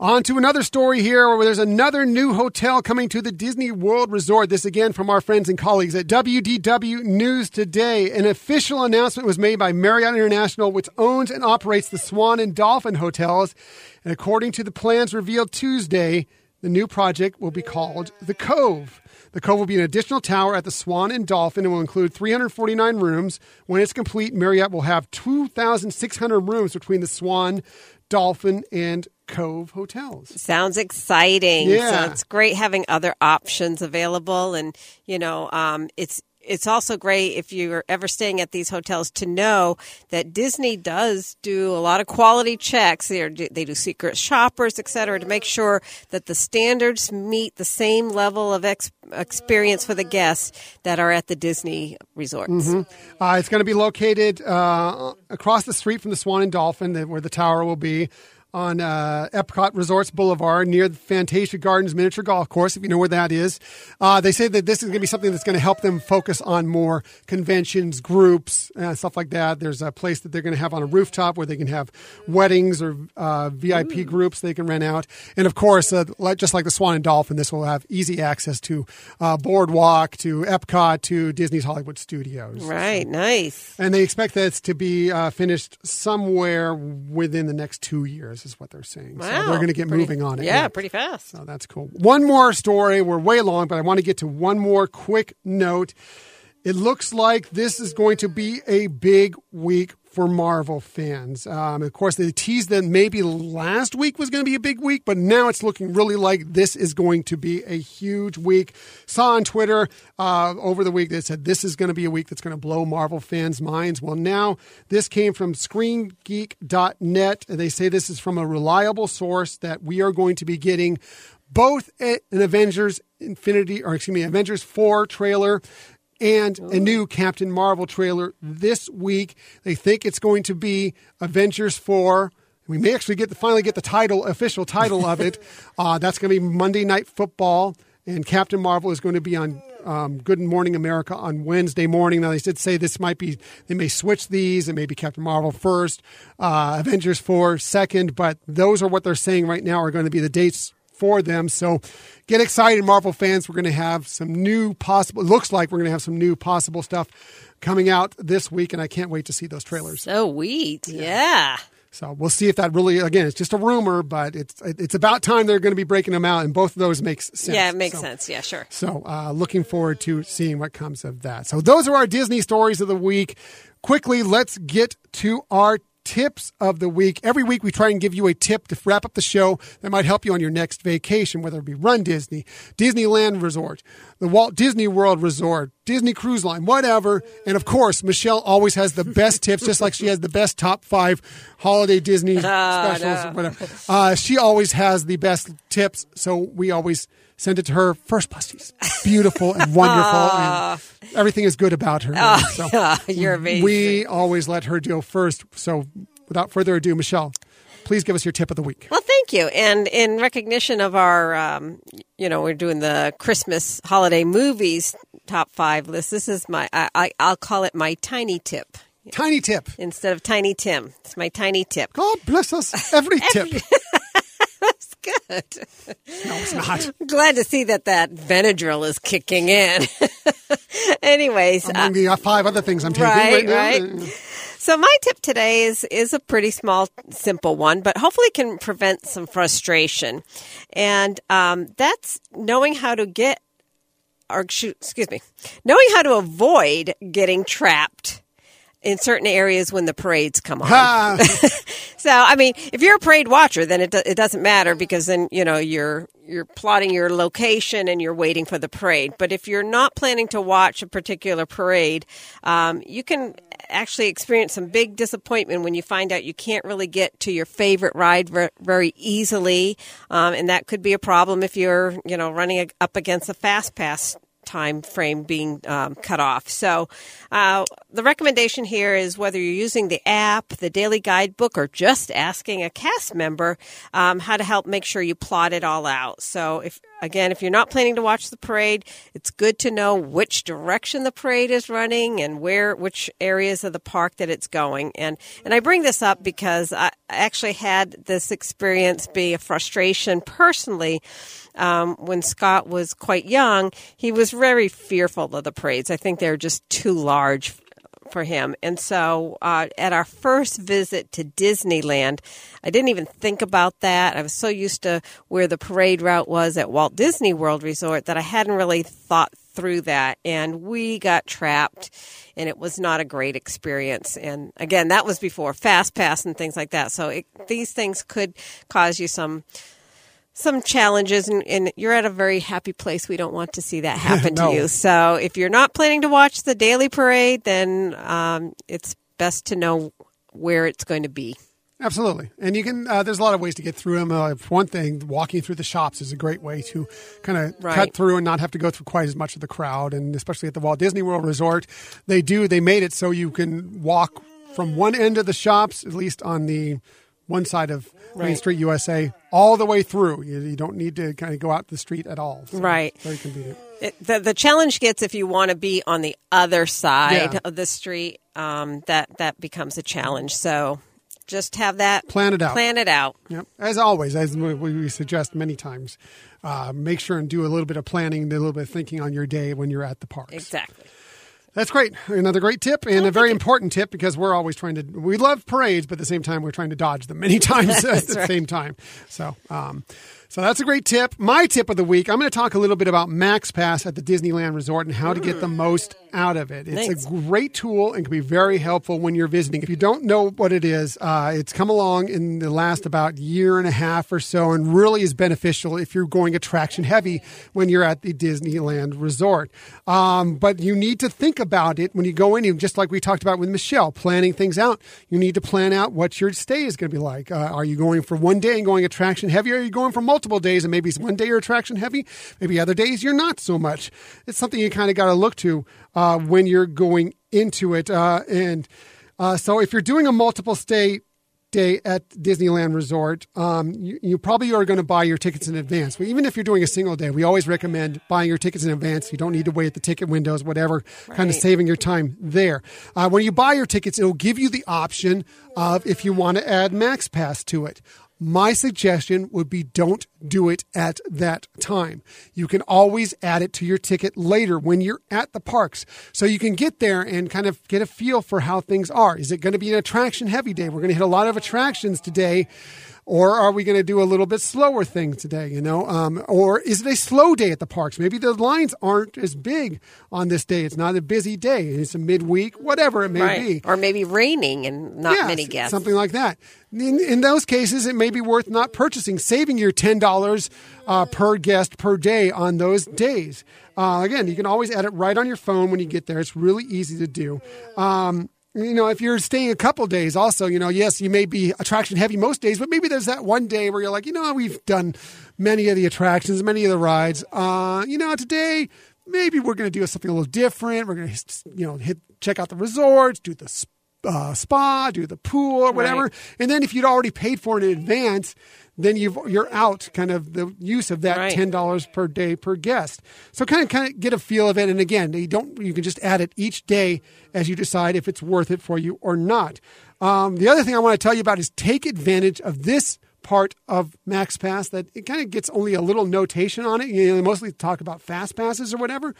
On to another story here, where there's another new hotel coming to the Disney World Resort. This again from our friends and colleagues at WDW News Today. An official announcement was made by Marriott International, which owns and operates the Swan and Dolphin hotels. And according to the plans revealed Tuesday, the new project will be called the Cove. The Cove will be an additional tower at the Swan and Dolphin and will include 349 rooms. When it's complete, Marriott will have 2,600 rooms between the Swan, Dolphin, and Cove hotels. Sounds exciting. Yeah. So it's great having other options available, and you know, um, it's it's also great if you're ever staying at these hotels to know that Disney does do a lot of quality checks. They, are, they do secret shoppers, et cetera, to make sure that the standards meet the same level of ex- experience for the guests that are at the Disney resorts. Mhm. Uh, it's going to be located uh, across the street from the Swan and Dolphin, where the tower will be. On uh, Epcot Resorts Boulevard near the Fantasia Gardens Miniature Golf Course, if you know where that is. Uh, they say that this is going to be something that's going to help them focus on more conventions, groups, uh, stuff like that. There's a place that they're going to have on a rooftop where they can have weddings or uh, VIP groups they can rent out. And of course, uh, just like the Swan and Dolphin, this will have easy access to uh, Boardwalk, to Epcot, to Disney's Hollywood Studios. Right, nice. And they expect that to be uh, finished somewhere within the next two years, is what they're saying. So Wow, they're going to get pretty- moving on it. Yeah, pretty fast. So that's cool. One more story. We're way long, but I want to get to one more quick note. it looks like this is going to be a big week for Marvel fans. Um, of course, they teased that maybe last week was going to be a big week, but now it's looking really like this is going to be a huge week. Saw on Twitter uh, over the week that said this is going to be a week that's going to blow Marvel fans' minds. Well, now this came from ScreenGeek.net, they say this is from a reliable source that we are going to be getting both an Avengers Infinity, or excuse me, Avengers 4 trailer and a new Captain Marvel trailer this week. They think it's going to be Avengers 4. We may actually get the, finally get the title, official title of it. uh, that's going to be Monday Night Football, and Captain Marvel is going to be on um, Good Morning America on Wednesday morning. Now they did say this might be they may switch these. It may be Captain Marvel first, uh, Avengers 4 second, but those are what they're saying right now are going to be the dates for them. So get excited, Marvel fans. We're going to have some new possible, looks like we're going to have some new possible stuff coming out this week, and I can't wait to see those trailers. So sweet. Yeah. yeah. So we'll see if that really, again, it's just a rumor, but it's it's about time they're going to be breaking them out, and both of those makes sense. Yeah, it makes so, sense. Yeah, sure. So uh, looking forward to seeing what comes of that. So those are our Disney stories of the week. Quickly, let's get to our tips of the week. Every week we try and give you a tip to wrap up the show that might help you on your next vacation, whether it be Run Disney, Disneyland Resort, the Walt Disney World Resort, Disney Cruise Line, whatever. And of course, Michelle always has the best tips, just like she has the best top five holiday Disney specials, no. whatever. Uh, she always has the best tips, so we always send it to her first plus she's beautiful and wonderful and everything is good about her Oh, so yeah, you're amazing. we always let her go first so without further ado michelle please give us your tip of the week Well, thank you. And in recognition of our, um, you know, we're doing the Christmas holiday movies top five list. This is my, I, I, I'll call it my tiny tip tiny tip instead of Tiny Tim. It's my tiny tip. god bless us every tip That's good. no it's not Glad to see that that Benadryl is kicking in. Anyways, among the uh, five other things i'm taking Right, right, now right. So my tip today is is a pretty small, simple one, but hopefully can prevent some frustration, and um, that's knowing how to get, or excuse me, knowing how to avoid getting trapped in certain areas when the parades come on. So, I mean, if you're a parade watcher, then it, do- it doesn't matter because then, you know, you're, you're plotting your location and you're waiting for the parade. But if you're not planning to watch a particular parade, um, you can actually experience some big disappointment when you find out you can't really get to your favorite ride ver- very easily. Um, and that could be a problem if you're, you know, running a- up against a fast pass time frame being um, cut off. So, uh, the recommendation here is whether you're using the app, the daily guidebook, or just asking a cast member um, how to help make sure you plot it all out. So, if again, if you're not planning to watch the parade, it's good to know which direction the parade is running and where, which areas of the park that it's going. And and I bring this up because I actually had this experience be a frustration personally um, when Scott was quite young, he was very fearful of the parades. I think they're just too large for him. And so uh, at our first visit to Disneyland, I didn't even think about that. I was so used to where the parade route was at Walt Disney World Resort that I hadn't really thought through that. And we got trapped, and it was not a great experience. And again, that was before Fast Pass and things like that. So it, these things could cause you some some challenges and, and you're at a very happy place. We don't want to see that happen No. to you. So if you're not planning to watch the daily parade, then um, it's best to know where it's going to be. Absolutely, and you can. Uh, there's a lot of ways to get through them. Uh, one thing, walking through the shops is a great way to kind of Right. cut through and not have to go through quite as much of the crowd. And especially at the Walt Disney World Resort, they do. They made it so you can walk from one end of the shops, at least on the one side of Main Street USA, all the way through. You, you don't need to kind of go out the street at all. So Right. Very convenient. It, the the challenge gets if you want to be on the other side Yeah. of the street. Um, that that becomes a challenge. So just have that Plan it out. Plan it out. Yep. As always, as we- we suggest many times, uh, make sure and do a little bit of planning, a little bit of thinking on your day when you're at the parks. Exactly. That's great. Another great tip and a very important tip because we're always trying to, we love parades, but at the same time, we're trying to dodge them many times at the right. same time. So, um, So that's a great tip. My tip of the week, I'm going to talk a little bit about Max Pass at the Disneyland Resort and how to get the most out of it. It's Nice. a great tool and can be very helpful when you're visiting. If you don't know what it is, uh, it's come along in the last about year and a half or so and really is beneficial if you're going attraction heavy when you're at the Disneyland Resort. Um, but you need to think about it when you go in, just like we talked about with Michelle, planning things out. You need to plan out what your stay is going to be like. Uh, are you going for one day and going attraction heavy? Or are you going for multiple days and maybe one day you're attraction heavy? Maybe other days you're not so much. It's something you kind of got to look to uh, when you're going into it. Uh, and uh, so if you're doing a multiple stay day at Disneyland Resort, um, you, you probably are going to buy your tickets in advance. But even if you're doing a single day, we always recommend buying your tickets in advance. You don't need to wait at the ticket windows, whatever, kind of saving your time there. Uh, when you buy your tickets, it'll give you the option of if you want to add Max Pass to it. My suggestion would be don't do it at that time. You can always add it to your ticket later when you're at the parks. So you can get there and kind of get a feel for how things are. Is it going to be an attraction heavy day? We're going to hit a lot of attractions today. Or are we going to do a little bit slower thing today? You know, um, or is it a slow day at the parks? Maybe the lines aren't as big on this day. It's not a busy day. It's a midweek, whatever it may right. be. Or maybe raining and not Yeah, many guests. Something like that. In, in those cases, it may be worth not purchasing, saving your ten dollars uh, per guest per day on those days. Uh, again, you can always add it right on your phone when you get there. It's really easy to do. Um, you know, if you're staying a couple days, also, you know, yes, you may be attraction heavy most days, but maybe there's that one day where you're like, you know, we've done many of the attractions, many of the rides. Uh, you know, today maybe we're going to do something a little different. We're going to, you know, hit check out the resorts, do the uh, spa, do the pool or whatever. Right. And then if you'd already paid for it in advance, then you've, you're out kind of the use of that Right. ten dollars per day per guest. So kind of kind of get a feel of it. And again, you don't you can just add it each day as you decide if it's worth it for you or not. Um, the other thing I want to tell you about is take advantage of this part of Max Pass that it kind of gets only a little notation on it. You know, they mostly talk about fast passes or whatever.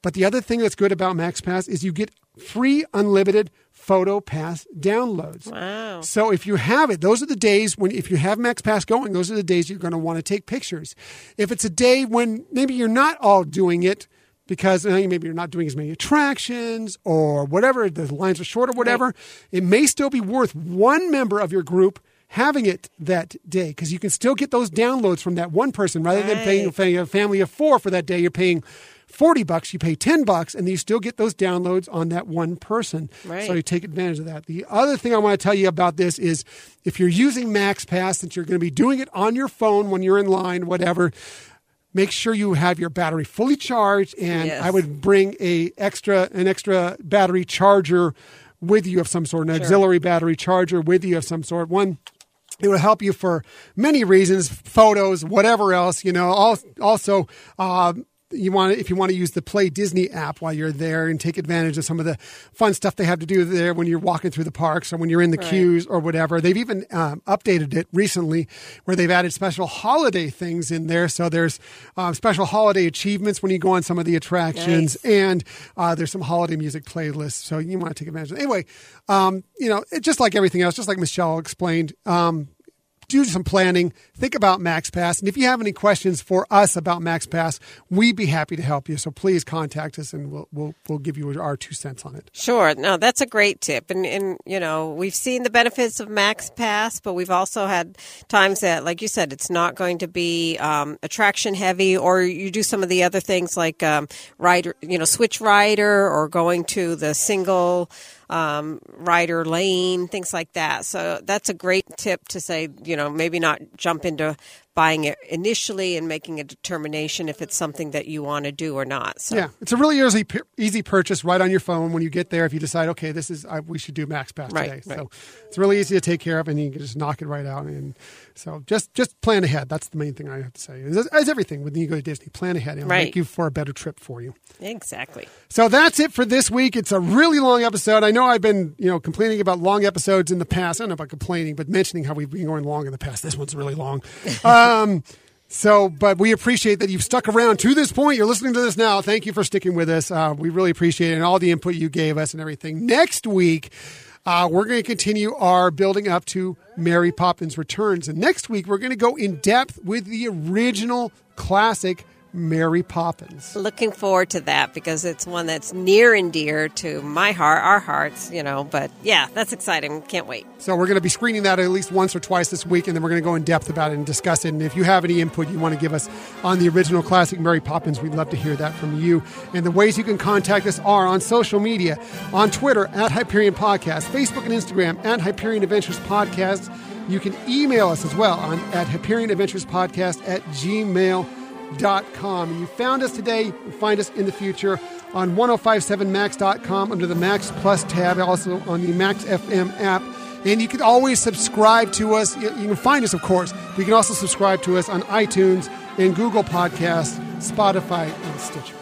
But the other thing that's good about Max Pass is you get free unlimited photo pass downloads. Wow. So if you have it, those are the days when if you have Max Pass going, those are the days you're going to want to take pictures. If it's a day when maybe you're not all doing it because maybe you're not doing as many attractions or whatever, the lines are short or whatever, it may still be worth one member of your group having it that day because you can still get those downloads from that one person rather than paying paying a family of four for that day. You're paying 40 bucks, you pay 10 bucks, and you still get those downloads on that one person. Right. So you take advantage of that. The other thing I want to tell you about this is if you're using MaxPass, since you're going to be doing it on your phone when you're in line, whatever, make sure you have your battery fully charged and Yes. I would bring a extra an extra battery charger with you of some sort, an auxiliary battery charger with you of some sort. One it will help you for many reasons, photos, whatever else. You know, also. Um, you want if you want to use the Play Disney app while you're there and take advantage of some of the fun stuff they have to do there when you're walking through the parks or when you're in the Right. queues or whatever. They've even um, updated it recently where they've added special holiday things in there. So there's um, special holiday achievements when you go on some of the attractions, Nice. and uh, there's some holiday music playlists. So you want to take advantage of. It. Anyway, um, you know, it, just like everything else, just like Michelle explained. Um, do some planning. Think about MaxPass. And if you have any questions for us about MaxPass, we'd be happy to help you. So please contact us and we'll, we'll, we'll give you our two cents on it. Sure. No, that's a great tip. And, and, you know, we've seen the benefits of Max Pass, but we've also had times that, like you said, it's not going to be um, attraction heavy, or you do some of the other things like um, rider, you know, switch rider or going to the single um, rider lane, things like that. So that's a great tip to say, you know, maybe not jump into buying it initially and making a determination if it's something that you want to do or not. So Yeah, it's a really easy easy purchase right on your phone when you get there. If you decide, okay, this is I, we should do MaxPass Right, today, right. so it's really easy to take care of, and you can just knock it right out. And so just just plan ahead. That's the main thing I have to say. As, as everything when you go to Disney, plan ahead. It'll Right. make you for a better trip for you. exactly. So that's it for this week. It's a really long episode. I know I've been, you know, complaining about long episodes in the past. I don't know about complaining, but mentioning how we've been going long in the past. This one's really long. Um, so, but we appreciate that you've stuck around to this point. You're listening to this now. Thank you for sticking with us. Uh, we really appreciate it and all the input you gave us and everything. Next week, uh, we're going to continue our building up to Mary Poppins Returns. And next week, we're going to go in depth with the original classic Mary Poppins. Looking forward to that because it's one that's near and dear to my heart, our hearts, you know. But yeah, that's exciting. Can't wait. So we're going to be screening that at least once or twice this week, and then we're going to go in depth about it and discuss it. And if you have any input you want to give us on the original classic Mary Poppins, we'd love to hear that from you. And the ways you can contact us are on social media, on Twitter at Hyperion Podcast, Facebook and Instagram at Hyperion Adventures Podcast. You can email us as well on at Hyperion Adventures Podcast at gmail.com. And you found us today. You find us in the future on 1057max.com under the Max Plus tab, also on the Max FM app. And you can always subscribe to us. You you can find us, of course. But you can also subscribe to us on iTunes and Google Podcasts, Spotify, and Stitcher.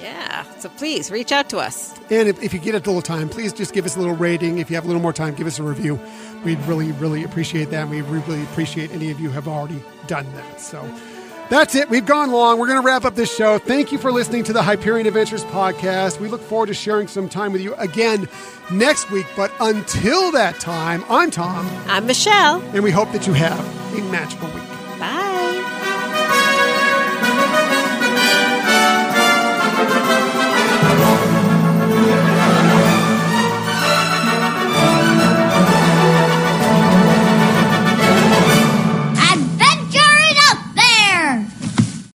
Yeah. So please reach out to us. And if, if you get a little time, please just give us a little rating. If you have a little more time, give us a review. We'd really, really appreciate that. And we really appreciate any of you have already done that. So that's it. We've gone long. We're going to wrap up this show. Thank you for listening to the Hyperion Adventures podcast. We look forward to sharing some time with you again next week. But until that time, I'm Tom. I'm Michelle. And we hope that you have a magical week.